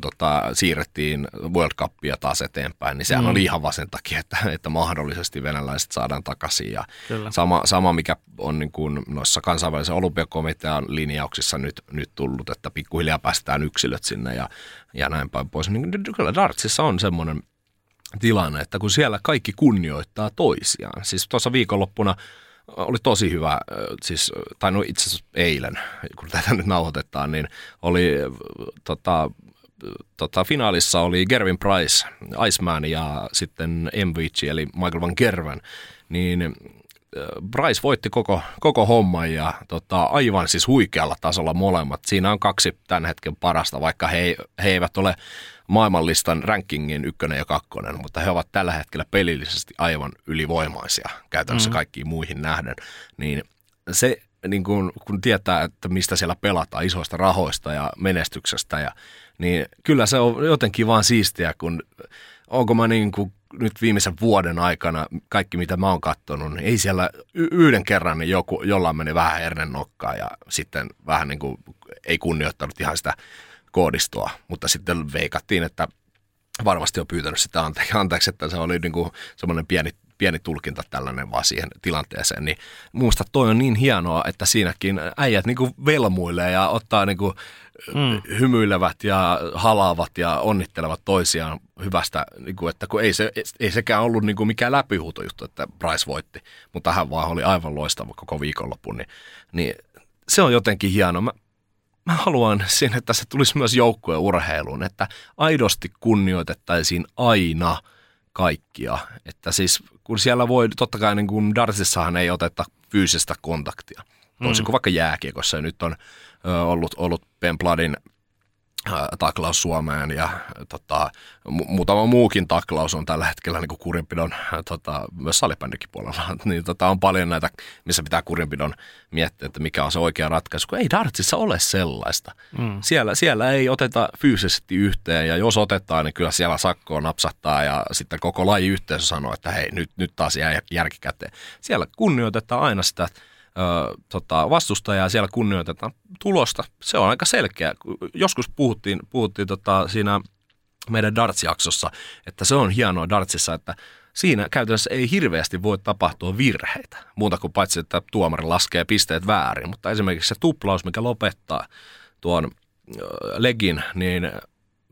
tota, siirrettiin World Cupia taas eteenpäin, niin sehän Mm. oli ihan vaan sen takia, että, että mahdollisesti venäläiset saadaan takaisin. Ja Kyllä. sama, sama, mikä on niin kuin noissa kansainvälisen olympiakomitean linjauksissa nyt, nyt tullut, että pikkuhiljaa päästään yksilöt sinne ja, ja näin päin pois. Niin kyllä dartsissa on semmoinen tilanne, että kun siellä kaikki kunnioittaa toisiaan. Siis tuossa viikonloppuna oli tosi hyvä, siis, tai no itse asiassa eilen, kun tätä nyt nauhoitetaan, niin oli tota, tota, finaalissa oli Gervin Price, Iceman ja sitten MVG eli Michael Van Gerven, niin Bryce voitti koko, koko homman ja tota, aivan siis huikealla tasolla molemmat. Siinä on kaksi tämän hetken parasta, vaikka he, he eivät ole maailmanlistan rankingin ykkönen ja kakkonen, mutta he ovat tällä hetkellä pelillisesti aivan ylivoimaisia käytännössä Mhm. kaikkiin muihin nähden. Niin se, niin kun, kun tietää, että mistä siellä pelataan isoista rahoista ja menestyksestä, ja, niin kyllä se on jotenkin vaan siistiä, kun onko mä niin kuin nyt viimeisen vuoden aikana, kaikki mitä mä oon katsonut, niin ei siellä y- yhden kerran niin joku, jollain meni vähän hernen nokkaa ja sitten vähän niin kuin ei kunnioittanut ihan sitä koodistoa, mutta sitten veikattiin, että varmasti on pyytänyt sitä anteeksi, anteeksi että se oli niin kuin semmoinen pieni, pieni tulkinta tällainen vaan siihen tilanteeseen, niin muista toi on niin hienoa, että siinäkin äijät niin kuin velmuilee ja ottaa niin kuin Mm. hymyilevät ja halaavat ja onnittelevat toisiaan hyvästä, niin kuin, että kun ei, se, ei sekään ollut niin kuin mikään läpihuutojuttu, että Price voitti, mutta hän vaan oli aivan loistava koko viikonlopun, niin, niin se on jotenkin hienoa. Mä, mä haluan siinä, että se tulisi myös joukkueen urheiluun, että aidosti kunnioitettaisiin aina kaikkia. Että siis kun siellä voi, totta kai niin kuin Dartsissahan ei oteta fyysistä kontaktia, toisin Mm. kuin vaikka jääkiekossa. Ja nyt on ö, ollut, ollut Ben Bloodin ö, taklaus Suomeen ja tota, mu- muutama muukin taklaus on tällä hetkellä niin kurinpidon, ö, tota, myös salibändikin puolella. niin tota, on paljon näitä, missä pitää kurinpidon miettiä, että mikä on se oikea ratkaisu, kun ei dartsissa ole sellaista. Mm. Siellä, siellä ei oteta fyysisesti yhteen ja jos otetaan, niin kyllä siellä sakkoon napsattaa ja sitten koko laji yhteisö sanoo, että hei nyt, nyt taas jää järki käteen. Siellä kunnioitetaan aina sitä ö, tota, vastustajaa, siellä kunnioitetaan tulosta. Se on aika selkeä. Joskus puhuttiin, puhuttiin tota, siinä meidän darts-jaksossa, että se on hienoa dartsissa, että siinä käytännössä ei hirveästi voi tapahtua virheitä, muuta kuin paitsi, että tuomari laskee pisteet väärin, mutta esimerkiksi se tuplaus, mikä lopettaa tuon legin, niin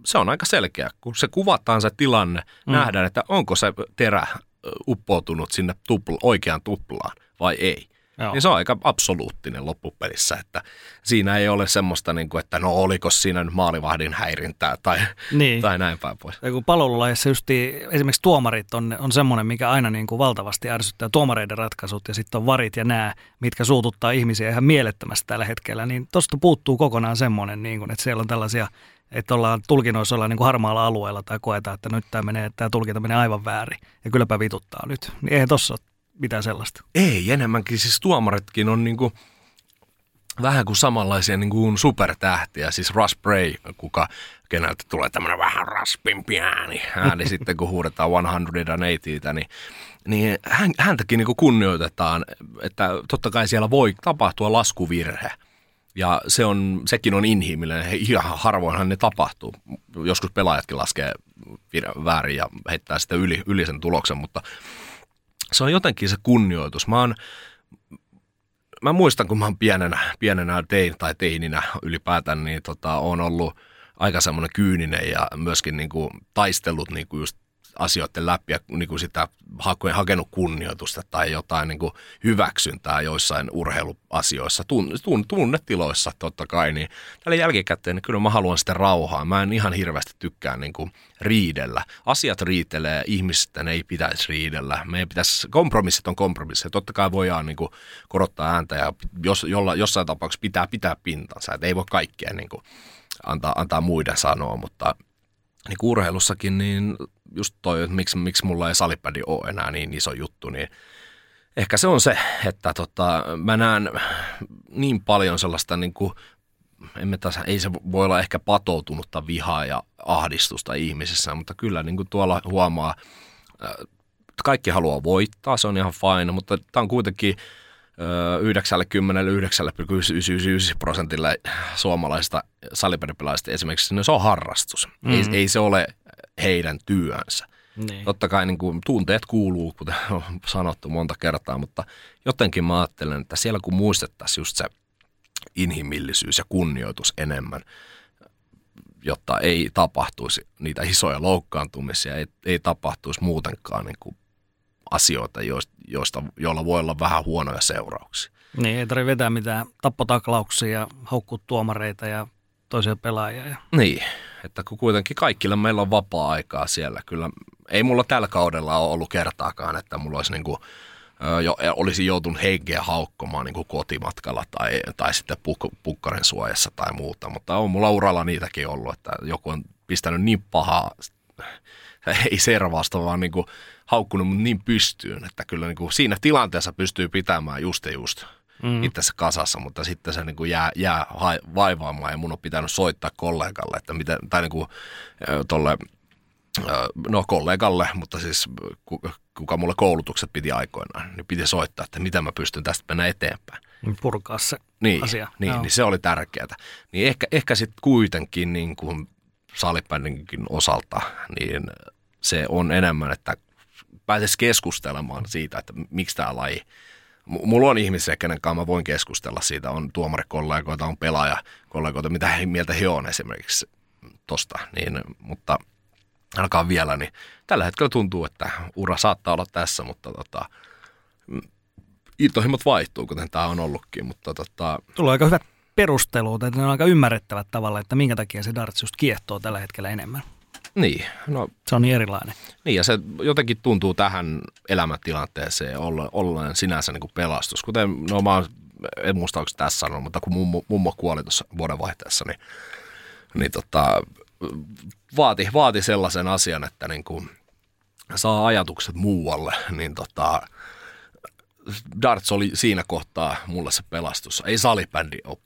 se on aika selkeä, kun se kuvataan se tilanne, mm. nähdään, että onko se terä uppoutunut sinne tupl- oikeaan tuplaan vai ei. Joo. Niin se on aika absoluuttinen loppupelissä, että siinä ei ole semmoista, niin kuin, että no oliko siinä nyt maalivahdin häirintää tai, niin. tai näin päin pois. Ja kun palvelulajissa just esimerkiksi tuomarit on, on semmoinen, mikä aina niin kuin valtavasti ärsyttää tuomareiden ratkaisut ja sitten on varit ja nämä, mitkä suututtaa ihmisiä ihan mielettömästi tällä hetkellä, niin tuosta puuttuu kokonaan semmoinen, niin kuin, että siellä on tällaisia että ollaan tulkinnoissa ollaan niin kuin harmaalla alueella tai koetaan, että nyt tämä, menee, tämä tulkinta menee aivan väärin ja kylläpä vituttaa nyt. Niin eihän tuossa ole mitään sellaista. Ei, enemmänkin siis tuomaritkin on niin kuin vähän kuin samanlaisia niin kuin supertähtiä, siis Russ Bray, kuka, keneltä tulee tämmöinen vähän raspimpi ääni, ääni sitten kun huudetaan 180, niin, niin hän, häntäkin niin kuin kunnioitetaan, että totta kai siellä voi tapahtua laskuvirhe – ja se on, sekin on inhimillinen. Ihan harvoinhan ne tapahtuu. Joskus pelaajatkin laskee väärin ja heittää sitä yli, yli sen tuloksen, mutta se on jotenkin se kunnioitus. Mä, oon, mä muistan, kun mä oon pienenä, pienenä tein, tai teininä ylipäätään, niin tota, on ollut aika semmoinen kyyninen ja myöskin niin kuin, taistellut niin kuin just asioiden läpi ja niin kuin sitä hakenut kunnioitusta tai jotain niin kuin hyväksyntää joissain urheiluasioissa, tun, tun, tunnetiloissa totta kai, niin tällä jälkikäteen niin kyllä mä haluan sitä rauhaa. Mä en ihan hirveästi tykkää niin kuin riidellä. Asiat riitelee, ihmisten ei pitäisi riidellä. Meidän pitäisi, kompromissit on kompromissit. Totta kai voidaan niin kuin korottaa ääntä ja jos, jolla, jossain tapauksessa pitää pitää pintansa. Et ei voi kaikkea niin kuin antaa, antaa muiden sanoa, mutta niin urheilussakin, niin just toi, että miksi, miksi mulla ei salipädi ole enää niin iso juttu, niin ehkä se on se, että tota, mä näen niin paljon sellaista niin kuin, emme taas, ei se voi olla ehkä patoutunutta vihaa ja ahdistusta ihmisissä, mutta kyllä niin kuin tuolla huomaa, kaikki haluaa voittaa, se on ihan fine, mutta tämä on kuitenkin 99,99 prosentille suomalaisista salipelipelaajista esimerkiksi, niin se on harrastus. Mm. Ei, ei se ole heidän työnsä. Niin. Totta kai niin kuin, tunteet kuuluu, kuten on sanottu monta kertaa, mutta jotenkin mä ajattelen, että siellä kun muistettaisiin just se inhimillisyys ja kunnioitus enemmän, jotta ei tapahtuisi niitä isoja loukkaantumisia, ei, ei tapahtuisi muutenkaan niin kuin asioita, joista, joilla voi olla vähän huonoja seurauksia. Niin, ei tarvitse vetää mitään tappotaklauksia ja haukkua tuomareita ja toisia pelaajia. Ja... Niin, että kun kuitenkin kaikilla meillä on vapaa-aikaa siellä. Kyllä ei mulla tällä kaudella ole ollut kertaakaan, että mulla olisi niin kuin, jo, olisi joutunut henkeä haukkomaan niin kuin kotimatkalla tai, tai sitten puk, pukkarin suojassa tai muuta. Mutta on mulla uralla niitäkin ollut, että joku on pistänyt niin pahaa, ei servasta, vaan niin kuin haukkunut niin pystyyn, että kyllä niin kuin siinä tilanteessa pystyy pitämään just ja just mm. itsessä kasassa, mutta sitten se niin kuin jää, jää vaivaamaan ja mun on pitänyt soittaa kollegalle, että miten, tai niin kuin, tolle, no kollegalle, mutta siis kuka mulle koulutukset piti aikoinaan, niin piti soittaa, että miten mä pystyn tästä mennä eteenpäin. Purkaa se niin, asia. Niin, niin se oli tärkeää. Niin ehkä, ehkä sitten kuitenkin niin kuin salibändinkin osalta, niin se on enemmän, että pääsisi keskustelemaan siitä, että miksi tämä laji Mulla on ihmisiä, kenen kanssa mä voin keskustella siitä. On tuomarikollegoita, on pelaajakollegoita, mitä he, mieltä he on esimerkiksi tosta. Niin, mutta ainakaan vielä, niin tällä hetkellä tuntuu, että ura saattaa olla tässä, mutta tota, intohimot vaihtuu, kuten tämä on ollutkin. Mutta tota... Tulee aika hyvät perustelut, että ne on aika ymmärrettävät tavalla, että minkä takia se darts just kiehtoo tällä hetkellä enemmän. Niin. No, se on niin erilainen. Niin ja se jotenkin tuntuu tähän elämäntilanteeseen ollen, ollen sinänsä niin kuin pelastus. Kuten, no mä en muista onko tässä sanonut, mutta kun mummo, mummo kuoli tuossa vuodenvaihteessa, niin, niin tota, vaati, vaati sellaisen asian, että niin kuin saa ajatukset muualle, niin tota, darts oli siinä kohtaa mulle se pelastus. Ei salibändi ole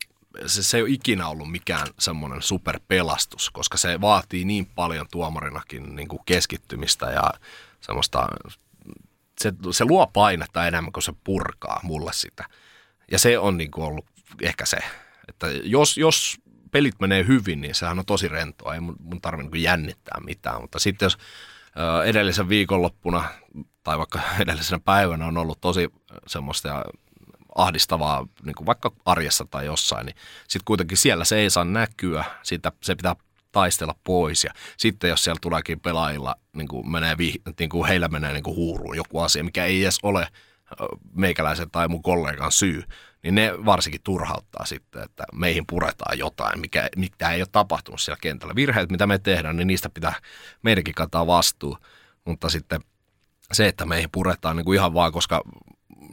se, se ei ole ikinä ollut mikään semmoinen superpelastus, koska se vaatii niin paljon tuomarinakin niin kuin keskittymistä ja semmoista, se, se luo painetta enemmän kuin se purkaa mulle sitä. Ja se on niin kuin ollut ehkä se, että jos, jos pelit menee hyvin, niin sehän on tosi rentoa. Ei mun, mun tarvitse niin jännittää mitään. Mutta sitten jos edellisen viikonloppuna tai vaikka edellisenä päivänä on ollut tosi semmoista ahdistavaa niin kuin vaikka arjessa tai jossain, niin sitten kuitenkin siellä se ei saa näkyä, siitä, se pitää taistella pois. Ja sitten jos siellä tuleekin pelaajilla, niin kuin menee, niin kuin heillä menee niin kuin huuruun joku asia, mikä ei edes ole meikäläisen tai mun kollegan syy, niin ne varsinkin turhauttaa sitten, että meihin puretaan jotain, mikä, mikä ei ole tapahtunut siellä kentällä. Virheet, mitä me tehdään, niin niistä pitää meidänkin kantaa vastuu, mutta sitten se, että meihin puretaan niin kuin ihan vaan, koska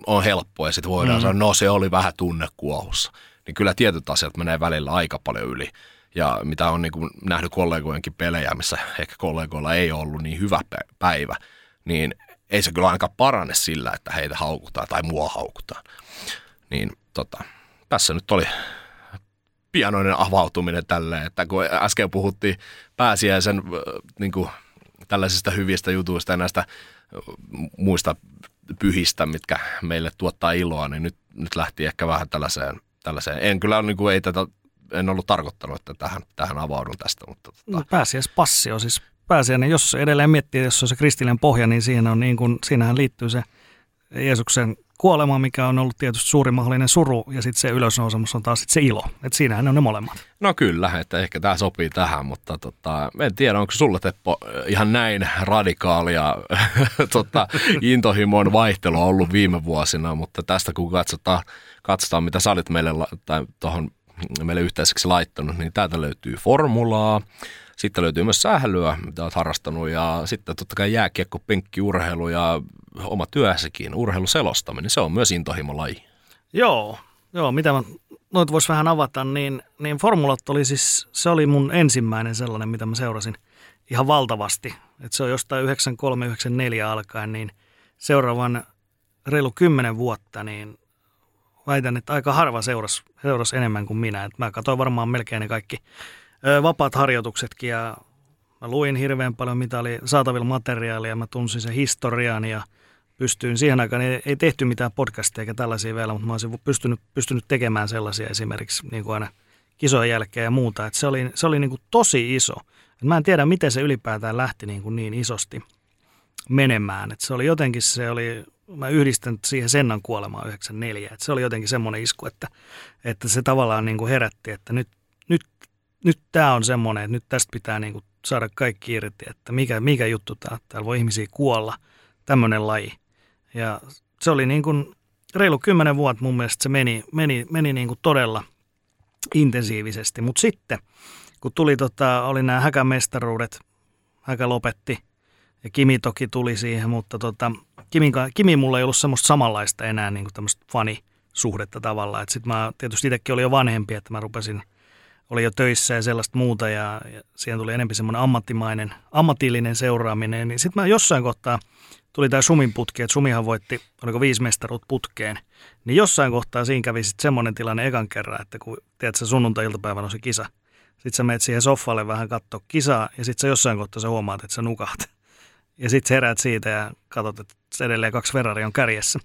on helppoa ja sitten voidaan mm. sanoa, no se oli vähän tunnekuohussa. Niin kyllä tietyt asiat menee välillä aika paljon yli. Ja mitä on niin kuin nähnyt kollegojenkin pelejä, missä ehkä kollegoilla ei ollut niin hyvä päivä, niin ei se kyllä ainakaan parane sillä, että heitä haukutaan tai mua haukutaan. Niin tota, tässä nyt oli pianoinen avautuminen tälleen, että kun äsken puhuttiin pääsiäisen niin kuin, tällaisista hyvistä jutuista ja näistä muista pyhistä, mitkä meille tuottaa iloa, niin nyt, nyt lähti ehkä vähän tällaiseen, tällaiseen. En kyllä niin kuin, ei tätä, en ollut tarkoittanut, että tähän, tähän avaudun tästä. Mutta, tota. no, pääsiäispassi on siis pääsiäinen. Jos edelleen miettii, jos on se kristillinen pohja, niin siinä on niin kuin, siinähän liittyy se Jeesuksen kuolema, mikä on ollut tietysti suuri mahdollinen suru, ja sitten se ylösnousemus on taas sit se ilo. Että siinähän on ne molemmat. No kyllä, että ehkä tämä sopii tähän, mutta tota, en tiedä, onko sulle Teppo ihan näin radikaalia tota, intohimon vaihtelua ollut viime vuosina, mutta tästä kun katsotaan, katsotaan mitä sä olit meille, tai tohon, meille yhteiseksi laittanut, niin täältä löytyy formulaa, sitten löytyy myös sählyä, mitä olet harrastanut, ja sitten totta kai jääkiekko, penkkiurheilu ja oma työssäkin, urheiluselostaminen, se on myös intohimolaji. Joo, joo, mitä mä noit vois vähän avata, niin, niin formulat oli siis, se oli mun ensimmäinen sellainen, mitä mä seurasin ihan valtavasti. Et se on jostain 93-94 alkaen, niin seuraavan reilu kymmenen vuotta, niin väitän, että aika harva seurasi, seurasi enemmän kuin minä. Et mä katsoin varmaan melkein ne kaikki ö, vapaat harjoituksetkin ja mä luin hirveän paljon, mitä oli saatavilla materiaalia. Mä tunsin sen historian ja – pystyin siihen aikaan, ei, ei tehty mitään podcasteja eikä tällaisia vielä, mutta mä olisin pystynyt, pystynyt tekemään sellaisia esimerkiksi niin kuin aina kisojen jälkeen ja muuta. Että se oli, se oli niin kuin tosi iso. Et mä en tiedä, miten se ylipäätään lähti niin, kuin niin isosti menemään. Et se oli jotenkin, se oli, mä yhdistän siihen Sennan kuolemaan 94. Et se oli jotenkin semmoinen isku, että, että se tavallaan niin kuin herätti, että nyt, nyt, nyt tämä on semmoinen, että nyt tästä pitää niin kuin saada kaikki irti, että mikä, mikä juttu tämä, täällä voi ihmisiä kuolla, tämmöinen laji. Ja se oli niin kuin reilu kymmenen vuotta mun mielestä se meni, meni, meni niin kuin todella intensiivisesti. Mutta sitten, kun tuli tota, oli nämä häkämestaruudet, häkä lopetti ja Kimi toki tuli siihen, mutta tota, Kimi, Kimi mulla ei ollut semmoista samanlaista enää niin kuin tämmöistä fanisuhdetta tavallaan. Sitten mä tietysti itsekin oli jo vanhempi, että mä rupesin, oli jo töissä ja sellaista muuta ja, ja siihen tuli enemmän semmoinen ammattimainen, ammatillinen seuraaminen. Niin sitten mä jossain kohtaa – tuli tämä Sumin putki, että Sumihan voitti, oliko viisi mestaruut putkeen, niin jossain kohtaa siinä kävi sitten semmoinen tilanne ekan kerran, että kun tiedät, se sunnuntai-iltapäivänä on se kisa, sitten sä menet siihen soffalle vähän katsoa kisaa ja sitten sä jossain kohtaa sä huomaat, että sä nukahat. Ja sitten heräät siitä ja katsot, että edelleen kaksi Ferrari on kärjessä.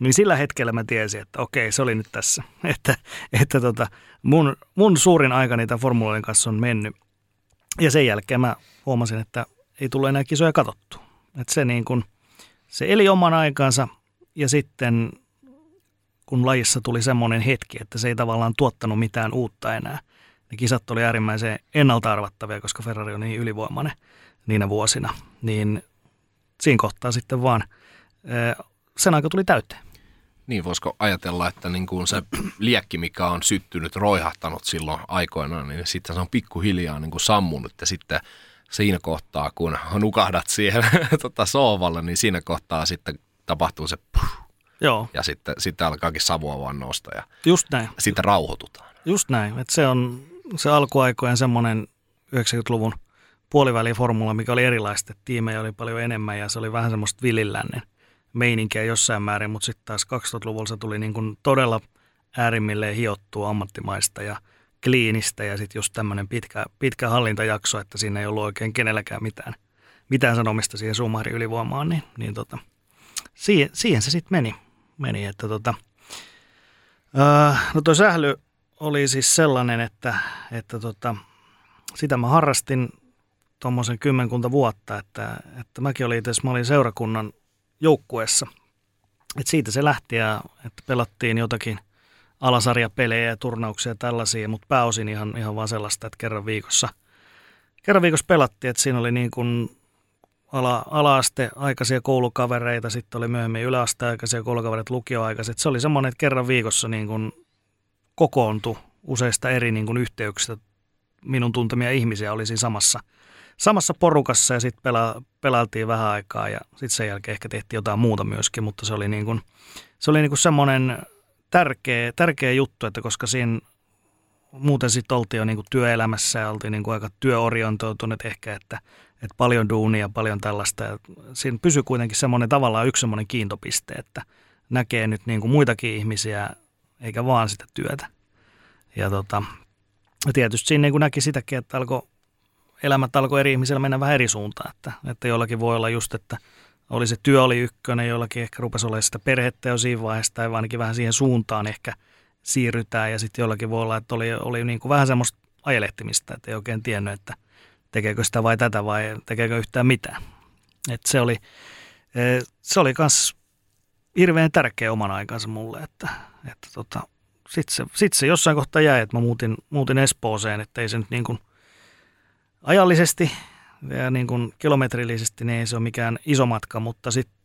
Niin sillä hetkellä mä tiesin, että okei, se oli nyt tässä. Että, että tota, mun, mun suurin aika niitä formuloiden kanssa on mennyt. Ja sen jälkeen mä huomasin, että ei tule enää kisoja katsottu. Että se niin kuin, se eli oman aikansa ja sitten kun lajissa tuli semmoinen hetki, että se ei tavallaan tuottanut mitään uutta enää. Ne kisat oli äärimmäisen ennalta arvattavia, koska Ferrari on niin ylivoimainen niinä vuosina. Niin siinä kohtaa sitten vaan sen aika tuli täyteen. Niin, voisiko ajatella, että niin kuin se liekki, mikä on syttynyt, roihahtanut silloin aikoinaan, niin sitten se on pikkuhiljaa niin kuin sammunut ja sitten – siinä kohtaa, kun nukahdat siihen tota, sohvalle, niin siinä kohtaa sitten tapahtuu se puh, Joo. ja sitten, sitten alkaakin savua vaan nousta ja Just näin. sitten rauhoitutaan. Just näin, että se on se alkuaikojen semmoinen 90-luvun puoliväliformula, mikä oli erilaista. Tiimejä oli paljon enemmän ja se oli vähän semmoista villillännen meininkiä jossain määrin, mutta sitten taas 2000-luvulla se tuli niin kuin todella äärimmilleen hiottua ammattimaista ja – kliinistä ja sitten just tämmöinen pitkä, pitkä hallintajakso, että siinä ei ollut oikein kenelläkään mitään, mitään sanomista siihen summari ylivoimaan, niin, niin tota, siihen, siihen se sitten meni. meni että tota, ää, no toi sähly oli siis sellainen, että, että tota, sitä mä harrastin tuommoisen kymmenkunta vuotta, että, että mäkin olin itse mä olin seurakunnan joukkueessa. Et siitä se lähti ja että pelattiin jotakin alasarjapelejä ja turnauksia ja tällaisia, mutta pääosin ihan, ihan vaan sellaista, että kerran viikossa, kerran viikossa pelattiin, että siinä oli niin kuin ala, ala-aste aikaisia koulukavereita, sitten oli myöhemmin yläaste aikaisia koulukavereita, lukioaikaiset. Se oli semmoinen, että kerran viikossa niin kuin kokoontui useista eri niin kuin yhteyksistä minun tuntemia ihmisiä oli siinä samassa, samassa porukassa ja sitten pela, pelailtiin vähän aikaa ja sitten sen jälkeen ehkä tehtiin jotain muuta myöskin, mutta se oli, niin kuin, se oli niin kuin semmoinen tärkeä, tärkeä juttu, että koska siinä muuten sitten oltiin jo niin kuin työelämässä ja oltiin niin kuin aika työorientoituneet ehkä, että, että paljon duunia, paljon tällaista. Ja siinä pysyy kuitenkin semmoinen tavallaan yksi semmoinen kiintopiste, että näkee nyt niin kuin muitakin ihmisiä eikä vaan sitä työtä. Ja tota, tietysti siinä niin kuin näki sitäkin, että alkoi, elämät alkoi eri ihmisillä mennä vähän eri suuntaan. Että, että jollakin voi olla just, että oli se työ oli ykkönen, jollakin ehkä rupesi olemaan sitä perhettä jo siinä vaiheessa, tai ainakin vähän siihen suuntaan ehkä siirrytään. Ja sitten jollakin voi olla, että oli, oli niin kuin vähän semmoista ajelehtimistä, että ei oikein tiennyt, että tekeekö sitä vai tätä vai tekeekö yhtään mitään. että se oli, eh, se oli kans hirveän tärkeä oman aikansa mulle, että, että tota, sitten se, sit se jossain kohtaa jäi, että mä muutin, muutin Espooseen, että ei se nyt niin kuin ajallisesti ja niin kuin kilometrillisesti niin ei se ole mikään iso matka, mutta sitten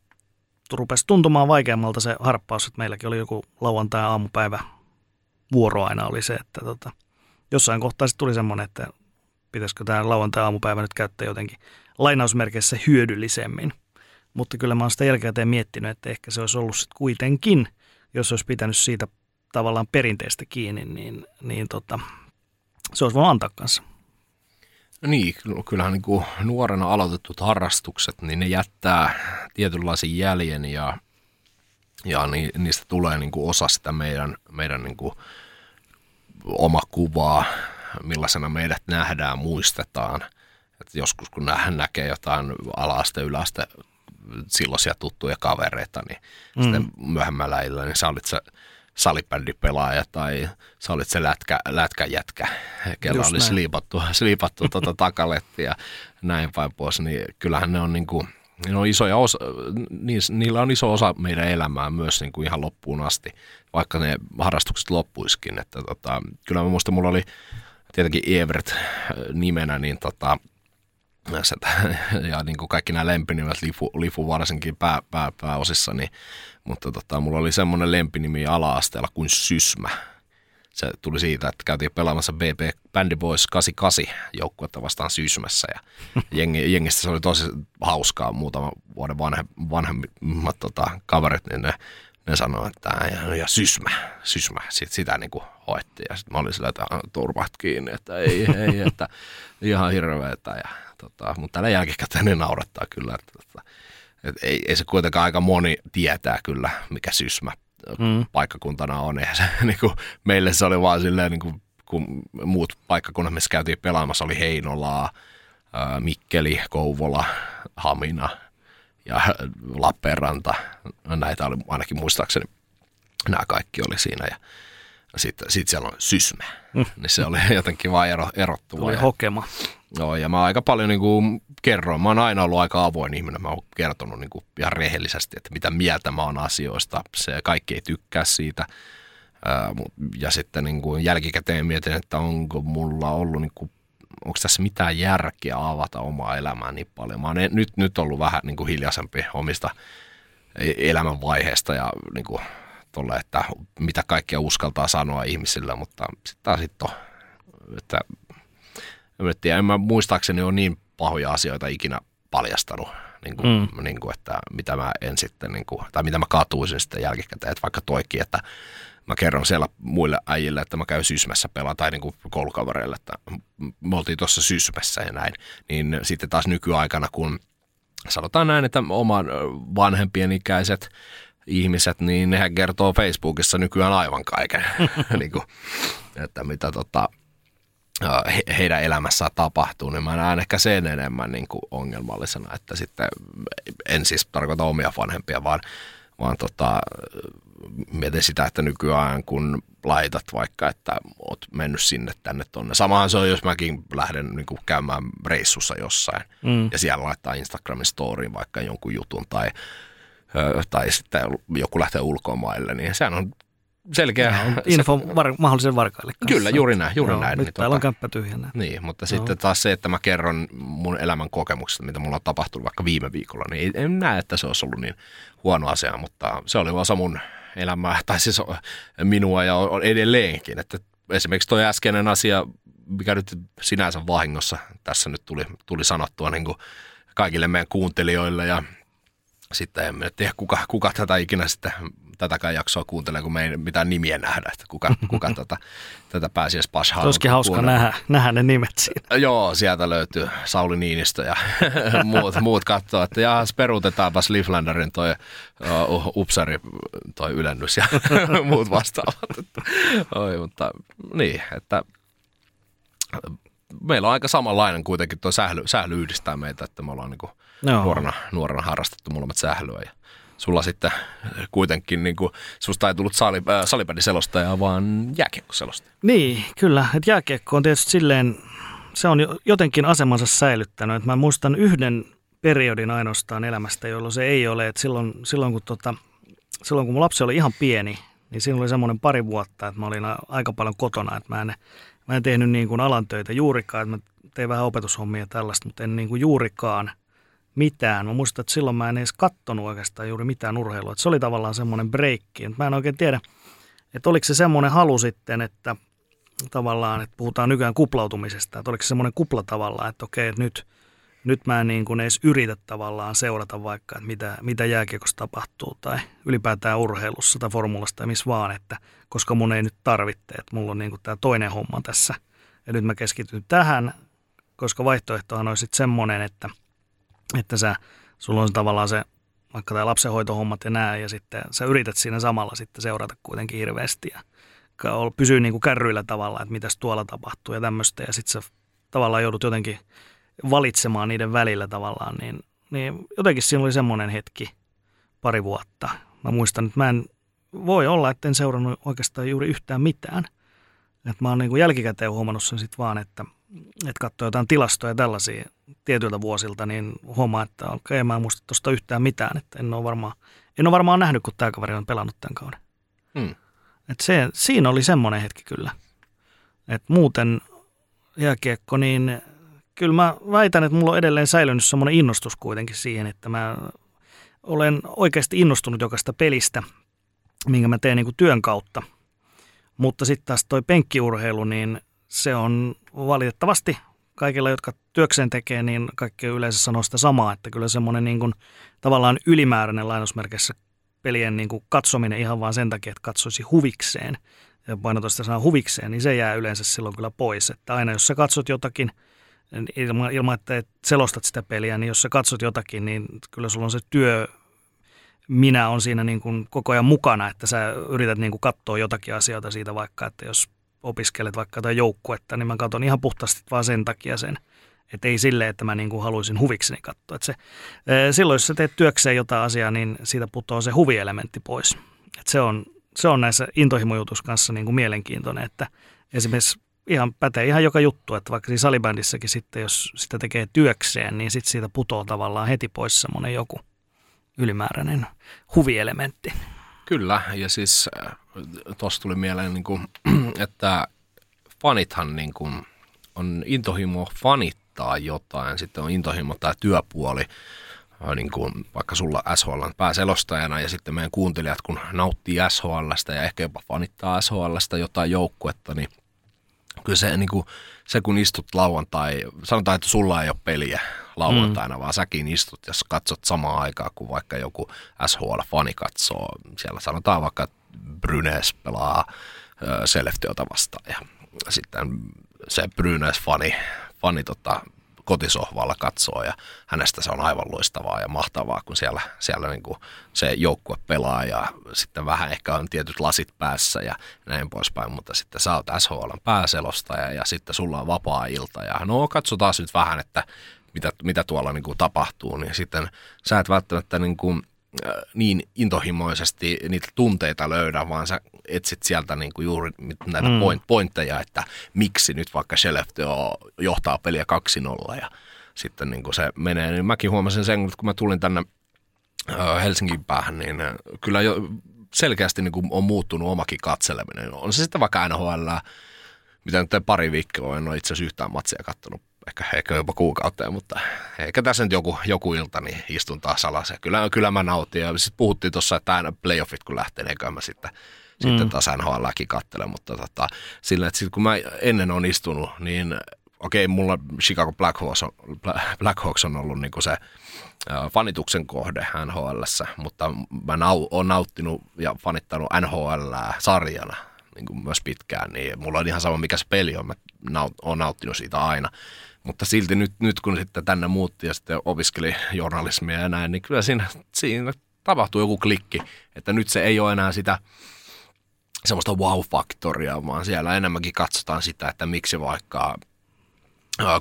rupesi tuntumaan vaikeammalta se harppaus, että meilläkin oli joku lauantai aamupäivä vuoro aina oli se, että tota, jossain kohtaa sitten tuli semmoinen, että pitäisikö tämä lauantai aamupäivä nyt käyttää jotenkin lainausmerkeissä hyödyllisemmin. Mutta kyllä mä oon sitä jälkikäteen miettinyt, että ehkä se olisi ollut sitten kuitenkin, jos olisi pitänyt siitä tavallaan perinteistä kiinni, niin, niin tota, se olisi voinut antaa kanssa. No niin, kyllähän niin kuin nuorena aloitetut harrastukset, niin ne jättää tietynlaisen jäljen ja, ja ni, niistä tulee niin kuin osa sitä meidän, meidän niin kuin oma kuvaa, millaisena meidät nähdään, muistetaan. Et joskus kun hän näkee jotain alaste, yläste, silloisia tuttuja kavereita, niin mm. sitten myöhemmällä illalla, niin sä olit se salibändipelaaja tai sä olit se lätkä, lätkäjätkä, kellä oli sliipattu, sliipattu tuota takalettia ja näin päin pois, niin kyllähän ne on niin kuin, ne on isoja osa, niillä on iso osa meidän elämää myös niin kuin ihan loppuun asti, vaikka ne harrastukset loppuiskin. Että tota, kyllä mä muistan, mulla oli tietenkin Evert nimenä, niin tota, ja niin kuin kaikki nämä lempinimet, Lifu, Lifu varsinkin pää, pää, pääosissa, niin, mutta tota, mulla oli semmoinen lempinimi ala-asteella kuin Sysmä. Se tuli siitä, että käytiin pelaamassa BP Bandy Boys 88 joukkuetta vastaan Sysmässä ja jengi, jengistä se oli tosi hauskaa. Muutama vuoden vanhe, vanhemmat tota, kaverit, niin ne, ne sanoi, että ja, ja Sysmä, Sysmä, sit, sitä niin kuin hoettiin. Ja sitten mä olin sillä, että turvat kiinni, että ei, ei, että ihan hirveetä ja Tota, mutta tällä jälkikäteen ne naurattaa kyllä. Että, tota, et ei, ei, se kuitenkaan aika moni tietää kyllä, mikä Sysmä mm. paikkakuntana on. Ja se, niin kuin, meille se oli vaan silleen, niin kuin, kun muut paikkakunnat, missä käytiin pelaamassa, oli Heinolaa, Mikkeli, Kouvola, Hamina ja Lappeenranta. Näitä oli ainakin muistaakseni, nämä kaikki oli siinä. Ja sitten sit siellä on Sysmä, mm. niin se oli jotenkin vaan ero, erottuva. Oli hokema. Joo, ja mä aika paljon niin kuin kerroin. Mä oon aina ollut aika avoin ihminen. Mä oon kertonut niin kuin ihan rehellisesti, että mitä mieltä mä oon asioista. Se kaikki ei tykkää siitä. Ja sitten niin kuin jälkikäteen mietin, että onko mulla ollut, niin kuin, onko tässä mitään järkeä avata omaa elämää niin paljon. Mä oon nyt, nyt ollut vähän niin kuin hiljaisempi omista e-, elämänvaiheesta ja niin kuin, tolle, että mitä kaikkea uskaltaa sanoa ihmisille, mutta sitten taas sitten että en tiedä, en mä muistaakseni ole niin pahoja asioita ikinä paljastanut, niin kuin, mm. niin kuin, että mitä mä en sitten, niin kuin, tai mitä mä katuisin sitten jälkikäteen, että vaikka toikin, että mä kerron siellä muille äijille, että mä käyn Sysmässä pelaa tai niin kuin koulukavereille, että me oltiin tuossa Sysmässä ja näin, niin sitten taas nykyaikana, kun sanotaan näin, että oman vanhempien ikäiset ihmiset, niin nehän kertoo Facebookissa nykyään aivan kaiken, niin kuin, että mitä tota, he, heidän elämässään tapahtuu, niin mä näen ehkä sen enemmän niin kuin ongelmallisena, että sitten en siis tarkoita omia vanhempia, vaan, vaan tota, mietin sitä, että nykyään kun laitat vaikka, että oot mennyt sinne tänne tonne. Samahan se on, jos mäkin lähden niin kuin käymään reissussa jossain mm. ja siellä laittaa Instagramin storyin vaikka jonkun jutun tai, tai sitten joku lähtee ulkomaille, niin sehän on selkeä. Ja, info var, mahdollisen varkaille kanssa. Kyllä, juuri näin. Juuri Joo, näin. Nyt niin, täällä tota, on kämppä tyhjänä. Niin, mutta Joo. sitten taas se, että mä kerron mun elämän kokemuksista, mitä mulla on tapahtunut vaikka viime viikolla, niin en näe, että se olisi ollut niin huono asia, mutta se oli osa mun elämää, tai siis minua ja on edelleenkin. Että esimerkiksi tuo äskeinen asia, mikä nyt sinänsä vahingossa tässä nyt tuli, tuli sanottua niin kuin kaikille meidän kuuntelijoille ja sitten en tiedä, kuka, kuka tätä ikinä sitten tätäkään jaksoa kuuntelen, kun me ei mitään nimiä nähdä, että kuka, kuka tätä, tätä pääsiäis pashaa. Olisikin hauska nähdä, nähdä, ne nimet siinä. Joo, sieltä löytyy Sauli Niinistö ja muut, muut katsoo, että jahas peruutetaanpa Liflanderin toi uh, upsari toi ylennys ja muut vastaavat. Oi, mutta niin, että meillä on aika samanlainen kuitenkin tuo sähly, sähly yhdistää meitä, että me ollaan niin nuorena, nuorena harrastettu molemmat sählyä ja sulla sitten kuitenkin, niin kuin, susta ei tullut sali, äh, salibändiselostaja, vaan jääkiekkoselostaja. Niin, kyllä. Että jääkiekko on tietysti silleen, se on jotenkin asemansa säilyttänyt. Että mä muistan yhden periodin ainoastaan elämästä, jolloin se ei ole. Että silloin, silloin, kun tota, silloin kun mun lapsi oli ihan pieni, niin siinä oli semmoinen pari vuotta, että mä olin aika paljon kotona. Että mä en, mä en tehnyt niin kuin alan töitä juurikaan. Että mä tein vähän opetushommia ja tällaista, mutta en niin kuin juurikaan – mitään. Mä muistan, että silloin mä en edes kattonut oikeastaan juuri mitään urheilua. Että se oli tavallaan semmoinen breikki. Mä en oikein tiedä, että oliko se semmoinen halu sitten, että tavallaan, että puhutaan nykyään kuplautumisesta, että oliko se semmoinen kupla tavallaan, että okei, että nyt, nyt mä en niin kuin edes yritä tavallaan seurata vaikka, että mitä, mitä jääkiekossa tapahtuu tai ylipäätään urheilussa tai formulasta tai missä vaan, että koska mun ei nyt tarvitse, että mulla on niin kuin tämä toinen homma tässä. Ja nyt mä keskityn tähän, koska vaihtoehtohan olisi sitten semmoinen, että – että sä, sulla on tavallaan se vaikka tämä lapsenhoitohommat ja nää, ja sitten sä yrität siinä samalla sitten seurata kuitenkin hirveästi ja pysyy niin kuin kärryillä tavallaan, että mitäs tuolla tapahtuu ja tämmöistä, ja sitten sä tavallaan joudut jotenkin valitsemaan niiden välillä tavallaan, niin, niin jotenkin siinä oli semmoinen hetki pari vuotta. Mä muistan, että mä en voi olla, etten seurannut oikeastaan juuri yhtään mitään. Että mä oon niin kuin jälkikäteen huomannut sen sitten vaan, että – että katsoo jotain tilastoja tällaisia tietyiltä vuosilta, niin huomaa, että okei, okay, mä en muista tuosta yhtään mitään. Että en ole varmaan, en ole varmaan nähnyt, kun tämä kaveri on pelannut tämän kauden. Hmm. Et se, siinä oli semmoinen hetki kyllä. Et muuten jääkiekko, niin kyllä mä väitän, että mulla on edelleen säilynyt semmoinen innostus kuitenkin siihen, että mä olen oikeasti innostunut jokaista pelistä, minkä mä teen niin kuin työn kautta. Mutta sitten taas toi penkkiurheilu, niin se on valitettavasti kaikilla, jotka työkseen tekee, niin kaikki yleensä sanoo sitä samaa, että kyllä semmoinen niin kuin, tavallaan ylimääräinen lainausmerkissä pelien niin kuin katsominen ihan vaan sen takia, että katsoisi huvikseen sitä sanaa huvikseen, niin se jää yleensä silloin kyllä pois. Että aina jos sä katsot jotakin, ilman, ilman että selostat sitä peliä, niin jos sä katsot jotakin, niin kyllä sulla on se työ, minä on siinä niin kuin koko ajan mukana, että sä yrität niin kuin katsoa jotakin asioita siitä vaikka, että jos opiskelet vaikka tai joukkuetta, niin mä katson ihan puhtaasti vaan sen takia sen. Että ei silleen, että mä niin kuin haluaisin huvikseni katsoa. Että se, silloin, jos sä teet työkseen jotain asiaa, niin siitä putoaa se huvielementti pois. Että se, on, se on näissä intohimojutus kanssa niin kuin mielenkiintoinen, että esimerkiksi ihan pätee ihan joka juttu, että vaikka siinä salibändissäkin sitten, jos sitä tekee työkseen, niin sitten siitä putoaa tavallaan heti pois semmoinen joku ylimääräinen huvielementti. Kyllä, ja siis äh, tuossa tuli mieleen, niin kuin, että fanithan niin kuin, on intohimo fanittaa jotain, sitten on intohimo tämä työpuoli, äh, niin kuin vaikka sulla SHL pääselostajana ja sitten meidän kuuntelijat, kun nauttii SHLstä ja ehkä jopa fanittaa SHLstä jotain joukkuetta, niin kyllä se, niin kuin, se kun istut lauantai, sanotaan, että sulla ei ole peliä lauantaina, mm. vaan säkin istut ja katsot samaan aikaan kuin vaikka joku SHL-fani katsoo. Siellä sanotaan vaikka, että Brynes pelaa Seleftiota vastaan ja sitten se Brynes-fani fani tota, kotisohvalla katsoo ja hänestä se on aivan loistavaa ja mahtavaa, kun siellä, siellä niin kuin se joukkue pelaa ja sitten vähän ehkä on tietyt lasit päässä ja näin poispäin, mutta sitten sä oot SHL pääselostaja ja sitten sulla on vapaa-ilta ja no katsotaan nyt vähän, että mitä, mitä tuolla niin kuin tapahtuu, niin sitten sä et välttämättä niin kuin niin intohimoisesti niitä tunteita löydä, vaan sä etsit sieltä niin kuin juuri näitä mm. point, pointteja, että miksi nyt vaikka Shellefteå johtaa peliä 2-0 ja sitten niin kuin se menee. Niin mäkin huomasin sen, kun mä tulin tänne Helsingin päähän, niin kyllä jo selkeästi niin kuin on muuttunut omakin katseleminen. On se sitten vaikka NHL, mitä nyt pari viikkoa en ole itse asiassa yhtään matsia kattonut ehkä, ehkä jopa kuukautta, mutta ehkä tässä nyt joku, joku ilta, niin istun taas alas. Ja kyllä, kyllä mä nautin. Ja sitten puhuttiin tuossa, että aina playoffit kun lähtee, niin mä sitten, mm. sitten taas NHLäkin kattelen. Mutta tota, sillä, että sit kun mä ennen on istunut, niin okei, okay, mulla Chicago Blackhawks on, Blackhawks on ollut niin se fanituksen kohde nhl mutta mä nau, oon nauttinut ja fanittanut NHL sarjana niin kuin myös pitkään, niin mulla on ihan sama mikä se peli on, mä naut, oon nauttinut siitä aina. Mutta silti nyt, nyt kun sitten tänne muutti ja sitten opiskeli journalismia ja näin, niin kyllä siinä, siinä tapahtuu joku klikki, että nyt se ei ole enää sitä semmoista wow-faktoria, vaan siellä enemmänkin katsotaan sitä, että miksi vaikka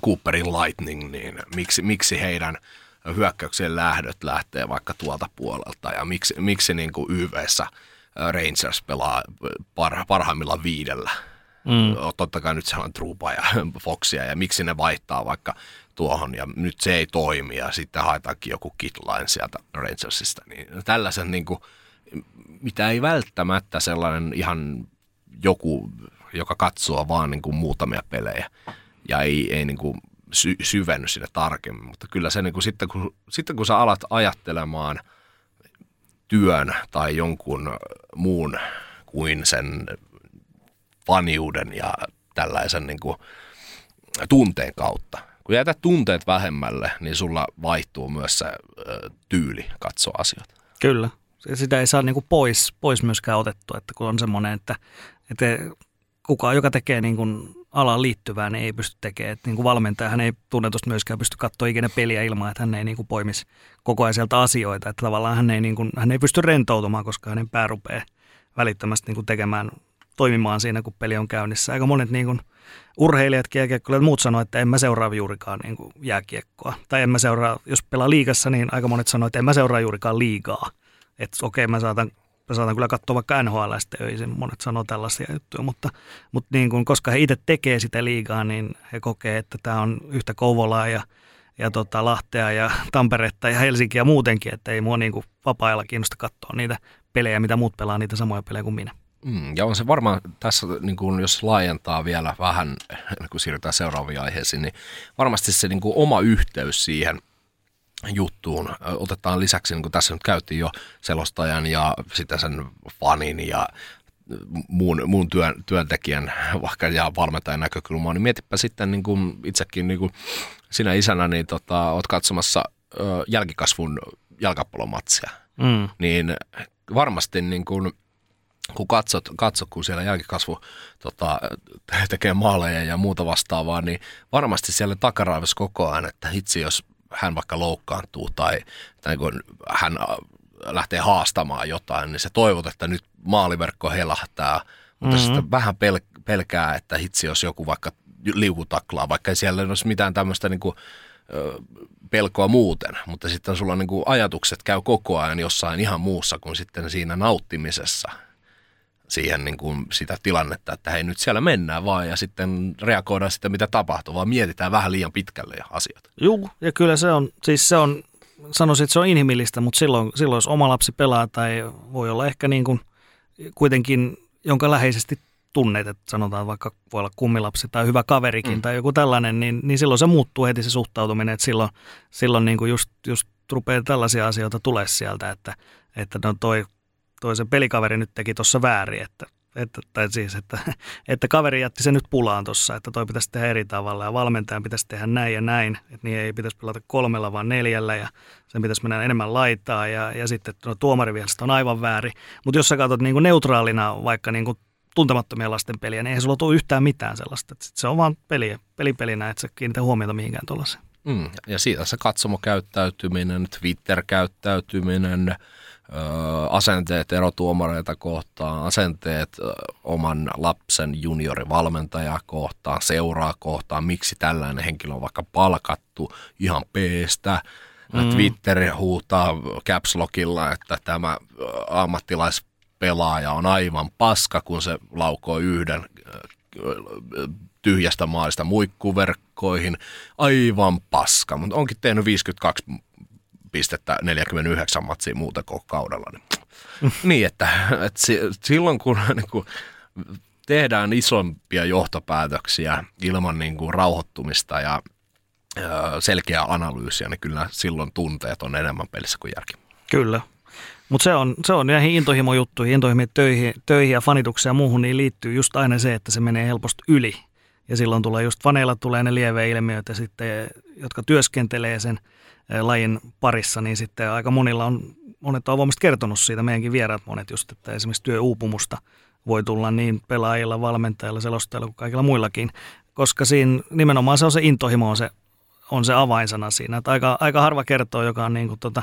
Cooperin Lightning, niin miksi, miksi heidän hyökkäyksien lähdöt lähtee vaikka tuolta puolelta ja miksi, miksi niin kuin YVssä Rangers pelaa parha, viidellä Mm. Totta kai nyt se on Trupa ja Foxia ja miksi ne vaihtaa vaikka tuohon ja nyt se ei toimi ja sitten haetaankin joku kitline sieltä Rangersista. Niin tällaisen niin kuin, mitä ei välttämättä sellainen ihan joku, joka katsoo vaan niin kuin muutamia pelejä ja ei, ei niin kuin sy- syvenny sinne tarkemmin. Mutta kyllä se niin kuin sitten, kun, sitten kun sä alat ajattelemaan työn tai jonkun muun kuin sen faniuden ja tällaisen niin kuin tunteen kautta. Kun jätät tunteet vähemmälle, niin sulla vaihtuu myös se tyyli katsoa asioita. Kyllä. Sitä ei saa niin kuin pois, pois myöskään otettua, että kun on semmoinen, että, että kukaan, joka tekee niin kuin alaan liittyvää, niin ei pysty tekemään. Että niin kuin valmentaja, hän ei tunnetusti myöskään pysty katsoa ikinä peliä ilman, että hän ei niin kuin poimisi koko ajan sieltä asioita. Että tavallaan hän ei, niin kuin, hän ei pysty rentoutumaan, koska hänen pää rupeaa välittömästi niin kuin tekemään toimimaan siinä, kun peli on käynnissä. Aika monet niin kuin, urheilijat, jääkiekkoilijat, muut sanoo, että en mä seuraa juurikaan niin kuin, jääkiekkoa. Tai en mä seuraa, jos pelaa liigassa, niin aika monet sanoo, että en mä seuraa juurikaan liigaa. Että okei, okay, mä saatan mä saatan kyllä katsoa vaikka NHL sitten öisin, monet sanoo tällaisia juttuja, mutta, mutta niin kuin, koska he itse tekee sitä liigaa, niin he kokee, että tämä on yhtä Kouvolaa ja, ja tota Lahtea ja Tamperetta ja Helsinkiä muutenkin, että ei mua niin kuin vapaa-ajalla kiinnosta katsoa niitä pelejä, mitä muut pelaa, niitä samoja pelejä kuin minä. Mm, ja on se varmaan tässä, niin kuin jos laajentaa vielä vähän, kun siirrytään seuraaviin aiheisiin, niin varmasti se niin kuin oma yhteys siihen juttuun otetaan lisäksi, niin kuin tässä nyt käytiin jo selostajan ja sitten sen fanin ja muun, muun työn, työntekijän vaikka ja valmentajan näkökulmaa, niin mietipä sitten niin kuin itsekin niin kuin sinä isänä, niin tota, oot katsomassa ö, jälkikasvun jalkapallomatsia, mm. niin varmasti niin kuin – kun katsot, katsot, kun siellä jälkikasvu tota, tekee maaleja ja muuta vastaavaa, niin varmasti siellä takaraivossa koko ajan, että hitsi jos hän vaikka loukkaantuu tai, tai kun hän äh, lähtee haastamaan jotain, niin se toivot, että nyt maaliverkko helahtaa, mutta mm-hmm. sitten vähän pel- pelkää, että hitsi jos joku vaikka liukutaklaa, vaikka ei siellä olisi mitään tämmöistä niin kuin, pelkoa muuten, mutta sitten sulla niin kuin ajatukset käy koko ajan jossain ihan muussa kuin sitten siinä nauttimisessa – siihen niin kuin sitä tilannetta, että hei nyt siellä mennään vaan ja sitten reagoidaan sitten mitä tapahtuu, vaan mietitään vähän liian pitkälle ja asiat. Joo, ja kyllä se on, siis se on, sanoisin, että se on inhimillistä, mutta silloin, silloin jos oma lapsi pelaa tai voi olla ehkä niin kuin kuitenkin, jonka läheisesti tunnet, että sanotaan vaikka voi olla kummilapsi tai hyvä kaverikin mm. tai joku tällainen, niin, niin silloin se muuttuu heti se suhtautuminen, että silloin, silloin niin kuin just, just rupeaa tällaisia asioita tulee sieltä, että, että no toi toisen pelikaveri nyt teki tuossa väärin, että, että, tai siis, että, että kaveri jätti sen nyt pulaan tuossa, että toi pitäisi tehdä eri tavalla ja valmentajan pitäisi tehdä näin ja näin, että niin ei pitäisi pelata kolmella vaan neljällä ja sen pitäisi mennä enemmän laittaa ja, ja sitten no, tuomarivielestä on aivan väärin. Mutta jos sä katsot niin kuin neutraalina vaikka niin kuin tuntemattomia lasten peliä, niin ei sulla tule yhtään mitään sellaista. Että se on vaan peli, pelipelinä, että sä kiinnitä huomiota mihinkään tuollaiseen. Mm, ja siitä se katsomokäyttäytyminen, Twitter-käyttäytyminen, asenteet erotuomareita kohtaan, asenteet oman lapsen juniorivalmentajaa kohtaan, seuraa kohtaan, miksi tällainen henkilö on vaikka palkattu ihan peestä, Mm. Twitter huutaa caps lockilla, että tämä ammattilaispelaaja on aivan paska, kun se laukoo yhden tyhjästä maalista muikkuverkkoihin. Aivan paska, mutta onkin tehnyt 52 pistettä 49 matsia muuta koko kaudella. Niin, niin että, että silloin kun niin kuin, tehdään isompia johtopäätöksiä ilman niin kuin, rauhoittumista ja selkeää analyysiä, niin kyllä silloin tunteet on enemmän pelissä kuin järki. Kyllä. Mutta se on, se on näihin intohimojuttuihin, intohimoihin töihin, töihin ja fanitukseen ja muuhun, niin liittyy just aina se, että se menee helposti yli. Ja silloin tulee just faneilla tulee ne lieveilmiöt ja sitten, jotka työskentelee sen lajin parissa, niin sitten aika monilla on, monet on avoimesti kertonut siitä, meidänkin vieraat monet just, että esimerkiksi työuupumusta voi tulla niin pelaajilla, valmentajilla, selostajilla kuin kaikilla muillakin, koska siinä nimenomaan se on se intohimo on se, on se avainsana siinä. Että aika, aika harva kertoo, joka on niin kuin tota,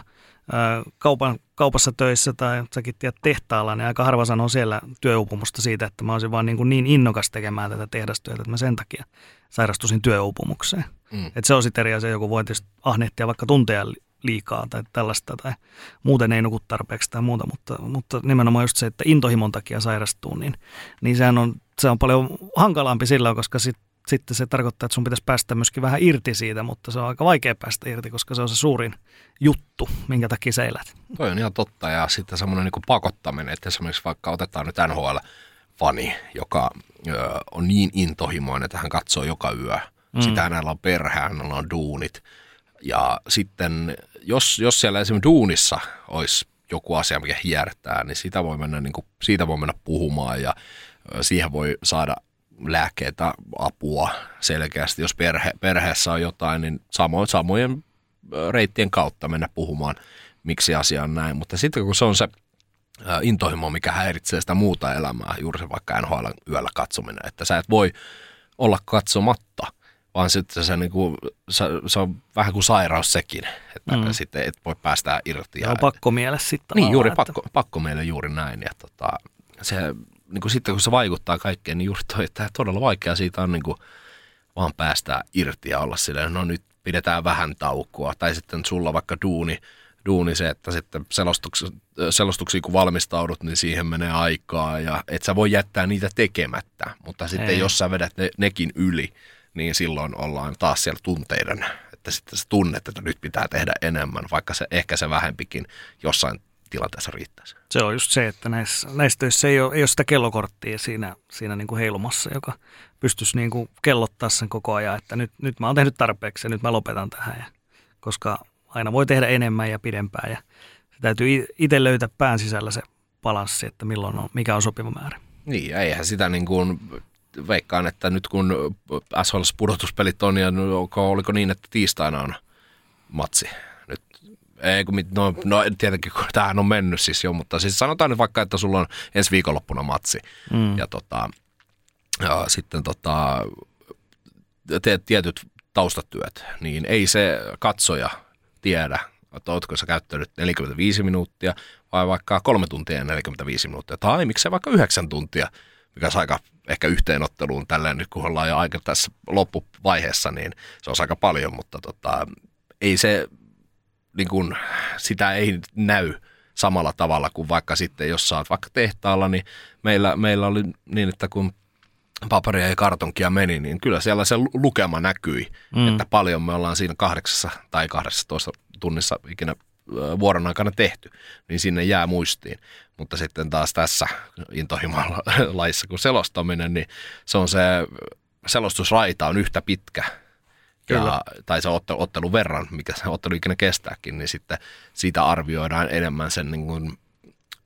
kaupan, kaupassa töissä tai säkin tiedät tehtaalla, niin aika harva sanoo siellä työuupumusta siitä, että mä olisin vaan niin, kuin niin innokas tekemään tätä tehdastyötä, että mä sen takia sairastusin työuupumukseen. Mm. Että se on sitten eri asia, joku voi tietysti ahnehtia vaikka tunteja liikaa tai tällaista tai muuten ei nuku tarpeeksi tai muuta, mutta, mutta nimenomaan just se, että intohimon takia sairastuu, niin, niin sehän on, se on paljon hankalampi sillä, koska sit, sitten se tarkoittaa, että sun pitäisi päästä myöskin vähän irti siitä, mutta se on aika vaikea päästä irti, koska se on se suurin juttu, minkä takia sä elät. Toi on ihan totta ja sitten semmoinen niin pakottaminen, että esimerkiksi vaikka otetaan nyt NHL-fani, joka ö, on niin intohimoinen, että hän katsoo joka yö. Mm. Sitä hänellä on perhe, hänellä on duunit. Ja sitten jos, jos siellä esimerkiksi duunissa olisi joku asia, mikä hiertää, niin siitä voi mennä, niin kuin, siitä voi mennä puhumaan ja siihen voi saada lääkkeitä, apua selkeästi. Jos perhe, perheessä on jotain, niin samoin, samojen reittien kautta mennä puhumaan, miksi asia on näin. Mutta sitten kun se on se intohimo, mikä häiritsee sitä muuta elämää, juuri se vaikka NHL yöllä katsominen, että sä et voi olla katsomatta, vaan sitten se, niin kuin, se, se on vähän kuin sairaus sekin, että mm. sitten et voi päästää irti. Ja, on pakko mielessä sitten. Niin, juuri että... pakko, pakko meille juuri näin. Ja tota, se, niin kuin sitten kun se vaikuttaa kaikkeen, niin juuri toi, että todella vaikea siitä on niin kuin, vaan päästää irti ja olla silleen, no nyt pidetään vähän taukoa. Tai sitten sulla vaikka duuni, duuni se, että sitten selostuksia, selostuksia kun valmistaudut, niin siihen menee aikaa ja et sä voi jättää niitä tekemättä. Mutta sitten Ei. jos sä vedät ne, nekin yli, niin silloin ollaan taas siellä tunteiden, että sitten sä tunnet, että nyt pitää tehdä enemmän, vaikka se ehkä se vähempikin jossain tilanteessa riittäisi. Se on just se, että näissä, näissä töissä ei ole, ei ole sitä kellokorttia siinä, siinä niin kuin heilumassa, joka pystyisi niin kuin kellottaa sen koko ajan, että nyt, nyt mä oon tehnyt tarpeeksi ja nyt mä lopetan tähän. Ja, koska aina voi tehdä enemmän ja pidempään ja se täytyy itse löytää pään sisällä se balanssi, että milloin on, mikä on sopiva määrä. Niin, eihän sitä niin kuin veikkaan, että nyt kun SHL pudotuspelit on, ja oliko niin, että tiistaina on matsi nyt ei, kun, no, no tietenkin, kun tämähän on mennyt siis jo, mutta siis sanotaan nyt vaikka, että sulla on ensi viikonloppuna matsi. Mm. Ja, tota, ja sitten tota, teet tietyt taustatyöt, niin ei se katsoja tiedä, että oletko sä käyttänyt 45 minuuttia vai vaikka kolme tuntia ja 45 minuuttia. Tai miksei vaikka yhdeksän tuntia, mikä on aika ehkä yhteenotteluun tälleen nyt kun ollaan jo aika tässä loppuvaiheessa, niin se on aika paljon, mutta tota, ei se niin kuin, sitä ei näy samalla tavalla kuin vaikka sitten, jos sä oot vaikka tehtaalla, niin meillä, meillä oli niin, että kun paperia ja kartonkia meni, niin kyllä siellä se lukema näkyi, mm. että paljon me ollaan siinä kahdeksassa tai 12 tunnissa ikinä vuoron aikana tehty, niin sinne jää muistiin. Mutta sitten taas tässä intohimolla laissa, kun selostaminen, niin se on se selostusraita on yhtä pitkä ja, tai se ottelu, ottelun verran, mikä se ottelu ikinä kestääkin, niin sitten siitä arvioidaan enemmän sen niin kuin,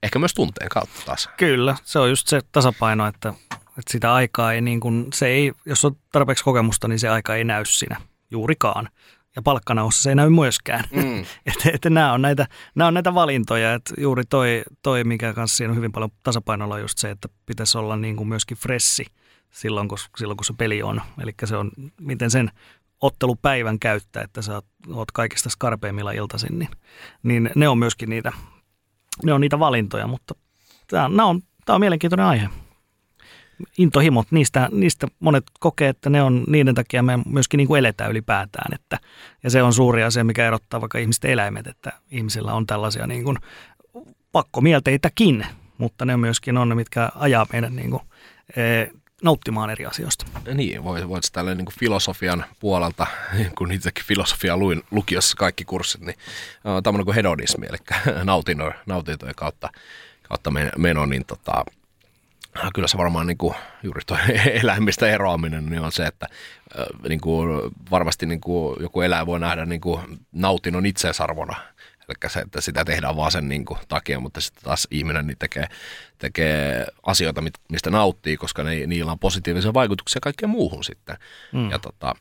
ehkä myös tunteen kautta taas. Kyllä, se on just se tasapaino, että, että sitä aikaa ei niin kuin, se ei, jos on tarpeeksi kokemusta, niin se aika ei näy siinä juurikaan. Ja palkkanaussa se ei näy myöskään. Mm. että, että nämä, on näitä, nämä on näitä valintoja, että juuri toi, toi mikä kanssa siinä on hyvin paljon tasapainolla on just se, että pitäisi olla niin kuin myöskin fressi silloin kun, silloin, kun se peli on. Eli se on, miten sen ottelupäivän käyttää, että sä oot kaikista skarpeimmilla iltaisin, niin, niin ne on myöskin niitä, ne on niitä valintoja, mutta tämä on, on, tämä on mielenkiintoinen aihe. Intohimot, niistä, niistä monet kokee, että ne on niiden takia me myöskin niin kuin eletään ylipäätään. Että, ja se on suuri asia, mikä erottaa vaikka ihmisten eläimet, että ihmisillä on tällaisia niin kuin pakkomielteitäkin, mutta ne myöskin on ne, mitkä ajaa meidän niin kuin, e, nauttimaan eri asioista. Niin, voit, voit tälleen niin filosofian puolelta, kun itsekin filosofia luin lukiossa kaikki kurssit, niin tämmöinen kuin hedonismi, eli nautintojen kautta, kautta meno, niin tota, kyllä se varmaan niin kuin, juuri tuo eläimistä eroaminen niin on se, että niin kuin, varmasti niin kuin, joku eläin voi nähdä niin kuin, nautinnon itseisarvona – Eli se, että sitä tehdään vaan sen niin kuin, takia, mutta sitten taas ihminen niin tekee, tekee asioita, mistä nauttii, koska ne, niillä on positiivisia vaikutuksia kaikkeen muuhun sitten. Mm. Ja tota,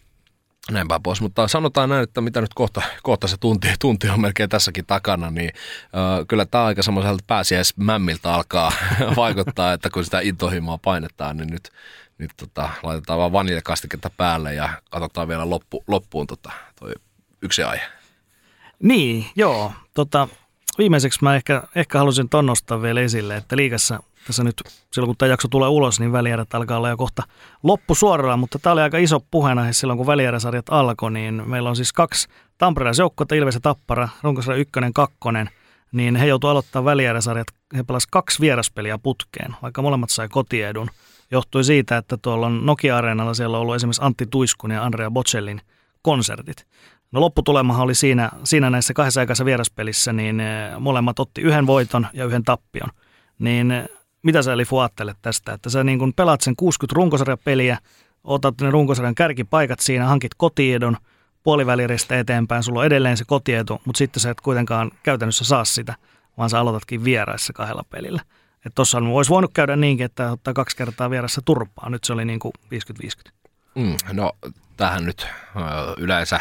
näinpä pois. Mutta sanotaan näin, että mitä nyt kohta, kohta se tunti, tunti on melkein tässäkin takana, niin äh, kyllä tämä aika semmoiselta pääsiäismämmiltä alkaa vaikuttaa, että kun sitä intohimoa painetaan, niin nyt, nyt tota, laitetaan vaan vaniljakastiketta päälle ja katsotaan vielä loppu, loppuun tota, toi yksi aihe. Niin, joo. Tota, viimeiseksi mä ehkä, ehkä halusin ton nostaa vielä esille, että liikassa tässä nyt, silloin kun tämä jakso tulee ulos, niin välierät alkaa olla jo kohta loppusuoralla, mutta tämä oli aika iso puheena silloin, kun välieräsarjat alkoi, niin meillä on siis kaksi tamperelaisjoukkuetta, Ilves ja Tappara, runkosarja ykkönen, kakkonen, niin he joutuivat aloittaa välieräsarjat, he pelasivat kaksi vieraspeliä putkeen, vaikka molemmat sai kotiedun. Johtui siitä, että tuolla on Nokia-areenalla siellä on ollut esimerkiksi Antti Tuiskun ja Andrea Bocellin konsertit. No lopputulemahan oli siinä, siinä näissä kahdessa aikaisessa vieraspelissä, niin eh, molemmat otti yhden voiton ja yhden tappion. Niin eh, mitä sä Elifu ajattelet tästä, että sä niin kun pelaat sen 60 runkosarjapeliä, otat ne runkosarjan kärkipaikat siinä, hankit kotiedon, puoliväliristä eteenpäin, sulla on edelleen se kotietu, mutta sitten sä et kuitenkaan käytännössä saa sitä, vaan sä aloitatkin vieraissa kahdella pelillä. Että tossa olisi voinut käydä niinkin, että ottaa kaksi kertaa vieressä turpaa. Nyt se oli niin kuin 50-50. Mm, no tähän nyt yleensä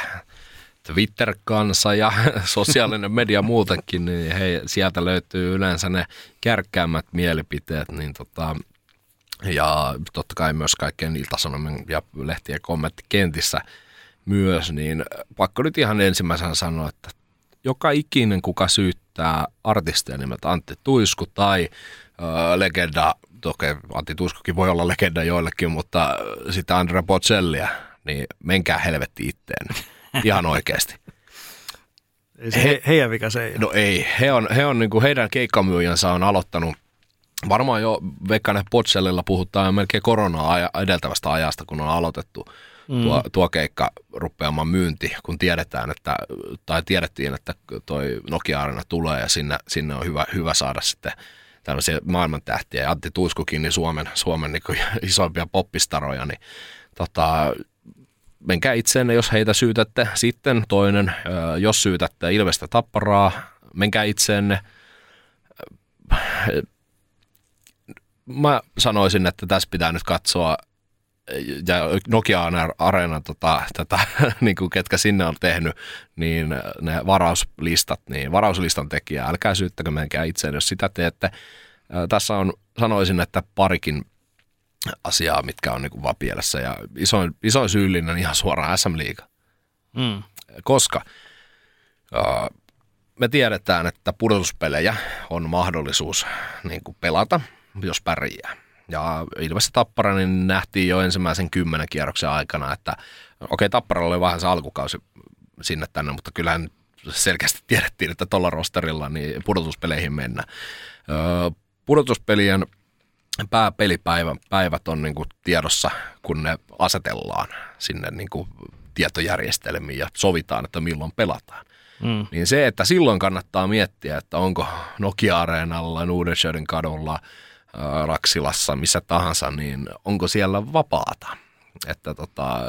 Twitter-kansa ja sosiaalinen media muutenkin, niin hei, sieltä löytyy yleensä ne kärkkäämmät mielipiteet, niin tota, ja totta kai myös kaikkien iltasanomien ja lehtien kommenttikentissä myös, niin pakko nyt ihan ensimmäisenä sanoa, että joka ikinen, kuka syyttää artistia nimeltä Antti Tuisku tai ö, legenda, toki Antti Tuiskukin voi olla legenda joillekin, mutta sitä Andrea Bocellia, niin menkää helvetti itteen. Ihan oikeasti. Ei se he, heidän vika se ei No ei. He on, he on niin kuin heidän keikkamyyjänsä on aloittanut Varmaan jo Veikkanen Potsellilla puhutaan melkein koronaa edeltävästä ajasta, kun on aloitettu mm. tuo, tuo keikka rupeamaan myynti, kun tiedetään, että, tai tiedettiin, että toi Nokia-arena tulee ja sinne, sinne on hyvä, hyvä saada sitten tällaisia maailmantähtiä. Ja Antti Tuiskukin, niin Suomen, Suomen niin isoimpia poppistaroja, niin tota, menkää itseenne, jos heitä syytätte. Sitten toinen, jos syytätte Ilvestä Tapparaa, menkää itseenne. Mä sanoisin, että tässä pitää nyt katsoa ja Nokia Areenan tota, tätä, niin kuin ketkä sinne on tehnyt, niin ne varauslistat, niin varauslistan tekijä, älkää syyttäkö menkää itseen, jos sitä teette. Tässä on, sanoisin, että parikin asiaa, mitkä on niin vaan pielessä. Ja isoin, isoin syyllinen ihan suoraan SM Liiga. Mm. Koska uh, me tiedetään, että pudotuspelejä on mahdollisuus niin kuin pelata, jos pärjää. Ja Ilves Tappara niin nähtiin jo ensimmäisen kymmenen kierroksen aikana, että okei, okay, Tapparalla oli vähän se alkukausi sinne tänne, mutta kyllähän selkeästi tiedettiin, että tuolla rosterilla niin pudotuspeleihin mennä. Öö, pudotuspelien pääpelipäivät on niin kuin tiedossa, kun ne asetellaan sinne niin kuin tietojärjestelmiin ja sovitaan, että milloin pelataan. Mm. Niin se, että silloin kannattaa miettiä, että onko Nokia-areenalla, Nuudensjöden kadulla, Raksilassa, missä tahansa, niin onko siellä vapaata. Että tota,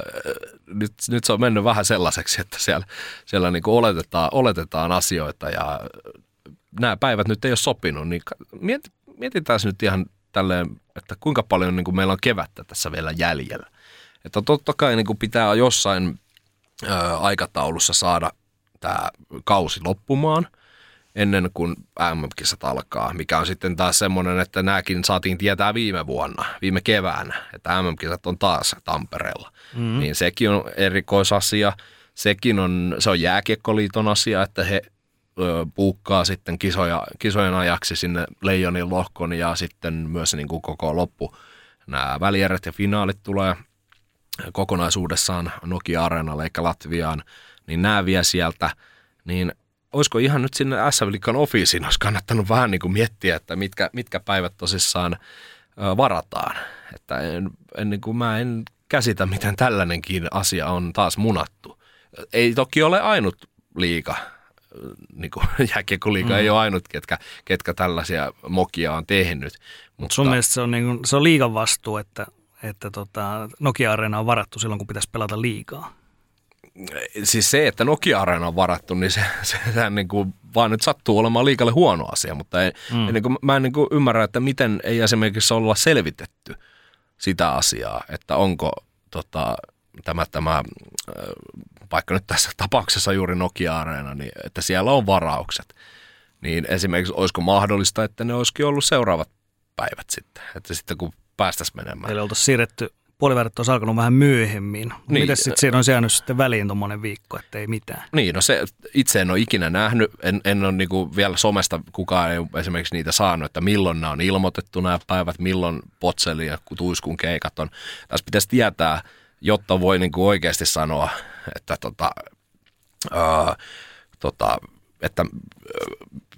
nyt, nyt se on mennyt vähän sellaiseksi, että siellä, siellä niin oletetaan, oletetaan asioita ja nämä päivät nyt ei ole sopinut, niin mietitään nyt ihan tälleen, että kuinka paljon niin kuin meillä on kevättä tässä vielä jäljellä. Että totta kai niin kuin pitää jossain ö, aikataulussa saada tämä kausi loppumaan ennen kuin MM-kisat alkaa, mikä on sitten taas semmoinen, että nämäkin saatiin tietää viime vuonna, viime keväänä, että MM-kisat on taas Tampereella. Mm-hmm. Niin sekin on erikoisasia. Sekin on, se on jääkiekkoliiton asia, että he puukkaa sitten kisoja, kisojen ajaksi sinne Leijonin lohkon ja sitten myös niin kuin koko loppu, nämä välierät ja finaalit tulee kokonaisuudessaan Nokia-areenalle eikä Latviaan, niin nämä vie sieltä, niin olisiko ihan nyt sinne SM Liikan ofiisiin, olisi kannattanut vähän niin kuin miettiä, että mitkä, mitkä päivät tosissaan varataan. Että en, en, niin kuin mä en käsitä, miten tällainenkin asia on taas munattu. Ei toki ole ainut liika, niin kuin jääkiekkoliiga mm. ei ole ainut, ketkä, ketkä tällaisia mokia on tehnyt. Mutta sun mielestä se on, niin kuin, se on liigan vastuu, että, että tota, Nokia-areena on varattu silloin, kun pitäisi pelata liigaa siis se, että Nokia-areena on varattu, niin se, se, sehän niin kuin vaan nyt sattuu olemaan liikalle huono asia, mutta ei, mm. niin kuin, mä en niin kuin ymmärrä, että miten ei esimerkiksi olla selvitetty sitä asiaa, että onko tota, tämä, tämä vaikka nyt tässä tapauksessa juuri Nokia-areena, niin että siellä on varaukset. Niin esimerkiksi olisiko mahdollista, että ne olisikin ollut seuraavat päivät sitten, että sitten kun päästäisiin menemään. Eli oltaisiin siirretty puoliväärät olisi alkanut vähän myöhemmin. Niin. Miten sitten siinä on jäänyt sitten väliin tuommoinen viikko, että ei mitään? Niin, no se itse en ole ikinä nähnyt, en, en ole niinku vielä somesta kukaan ei esimerkiksi niitä saanut, että milloin nämä on ilmoitettu nämä päivät, milloin Potseli ja Tuiskun keikat on. Tässä pitäisi tietää, jotta voi niinku oikeasti sanoa, että tota, ää, tota, että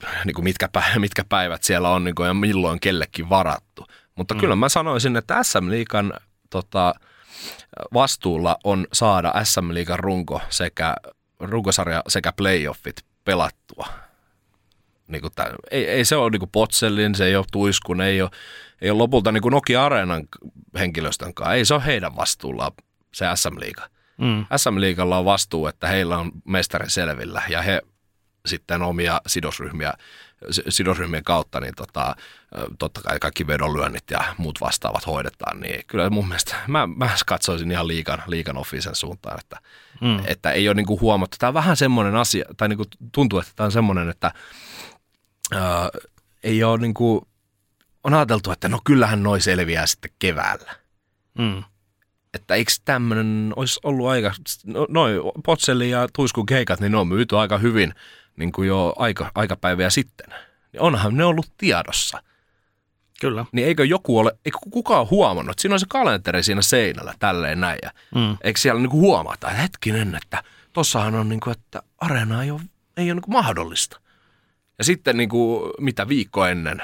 äh, niin kuin mitkä, päivät, mitkä päivät siellä on niin kuin, ja milloin kellekin varattu. Mutta mm. kyllä mä sanoisin, että SM Liikan tota, vastuulla on saada SM Liigan runko sekä runkosarja sekä playoffit pelattua. Niin kuin tämän, ei, ei, se ole niin Potsellin, se ei ole Tuiskun, ei ole, ei ole lopulta niin Nokia Areenan henkilöstön kanssa. Ei se ole heidän vastuullaan se SM Liiga. Mm. SM Liigalla on vastuu, että heillä on mestari selvillä ja he sitten omia sidosryhmiä sidosryhmien kautta, niin tota, totta kai kaikki vedonlyönnit ja muut vastaavat hoidetaan, niin kyllä mun mielestä mä, mä katsoisin ihan liikan, liikan offisen suuntaan, että, mm. että ei ole niinku huomattu. Tämä on vähän semmoinen asia, tai niinku tuntuu, että tämä on semmoinen, että ää, ei ole niinku, on ajateltu, että no kyllähän noi selviää sitten keväällä. Mm. Että eikö tämmöinen olisi ollut aika, no, noin Potselli ja Tuiskun keikat, niin ne on myyty aika hyvin – niin kuin jo aika, aikapäiviä sitten. Niin onhan ne ollut tiedossa. Kyllä. Niin eikö joku ole, eikö kukaan huomannut, siinä on se kalenteri siinä seinällä tälleen näin. Ja mm. Eikö siellä niin kuin huomata, että hetkinen, että tossahan on niin kuin, että areena ei ole, ei ole niin kuin mahdollista. Ja sitten niin kuin, mitä viikko ennen,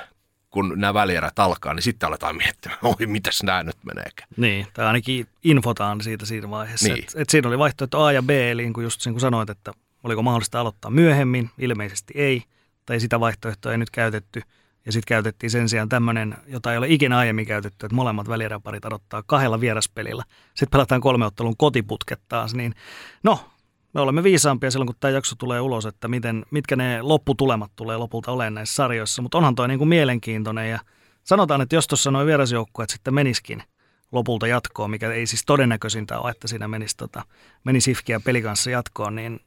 kun nämä välierät alkaa, niin sitten aletaan miettimään, oi mitäs nämä nyt meneekään. Niin, tai ainakin infotaan siitä siinä vaiheessa. Niin. Että et siinä oli vaihtoehto A ja B, eli niin kuin just niin kuin sanoit, että Oliko mahdollista aloittaa myöhemmin? Ilmeisesti ei, tai sitä vaihtoehtoa ei nyt käytetty. Ja sitten käytettiin sen sijaan tämmöinen, jota ei ole ikinä aiemmin käytetty, että molemmat välieräparit aloittaa kahdella vieraspelillä. Sitten pelataan kolme ottelun kotiputket taas, niin no, me olemme viisaampia silloin, kun tämä jakso tulee ulos, että miten, mitkä ne lopputulemat tulee lopulta olemaan näissä sarjoissa. Mutta onhan toi niin kuin mielenkiintoinen ja sanotaan, että jos tuossa noin vierasjoukkueet sitten meniskin lopulta jatkoon, mikä ei siis todennäköisintä ole, että siinä menisi, tota, menisi Ifkiä peli kanssa jatkoon, niin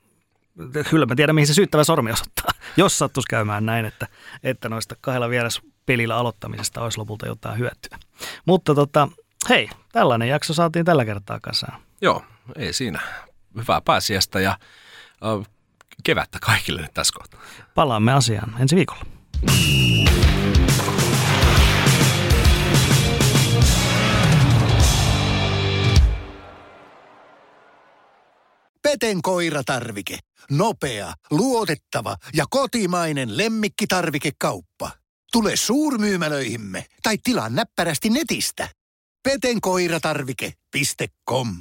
kyllä mä tiedän, mihin se syyttävä sormi osoittaa, jos sattuisi käymään näin, että, että noista kahdella vieraspelillä aloittamisesta olisi lopulta jotain hyötyä. Mutta tota, hei, tällainen jakso saatiin tällä kertaa kasaan. Joo, ei siinä. Hyvää pääsiäistä ja äh, kevättä kaikille nyt tässä kohtaa. Palaamme asiaan ensi viikolla. Peten koiratarvike. Nopea, luotettava ja kotimainen lemmikkitarvikekauppa. Tule suurmyymälöihimme tai tilaa näppärästi netistä. petenkoiratarvike.com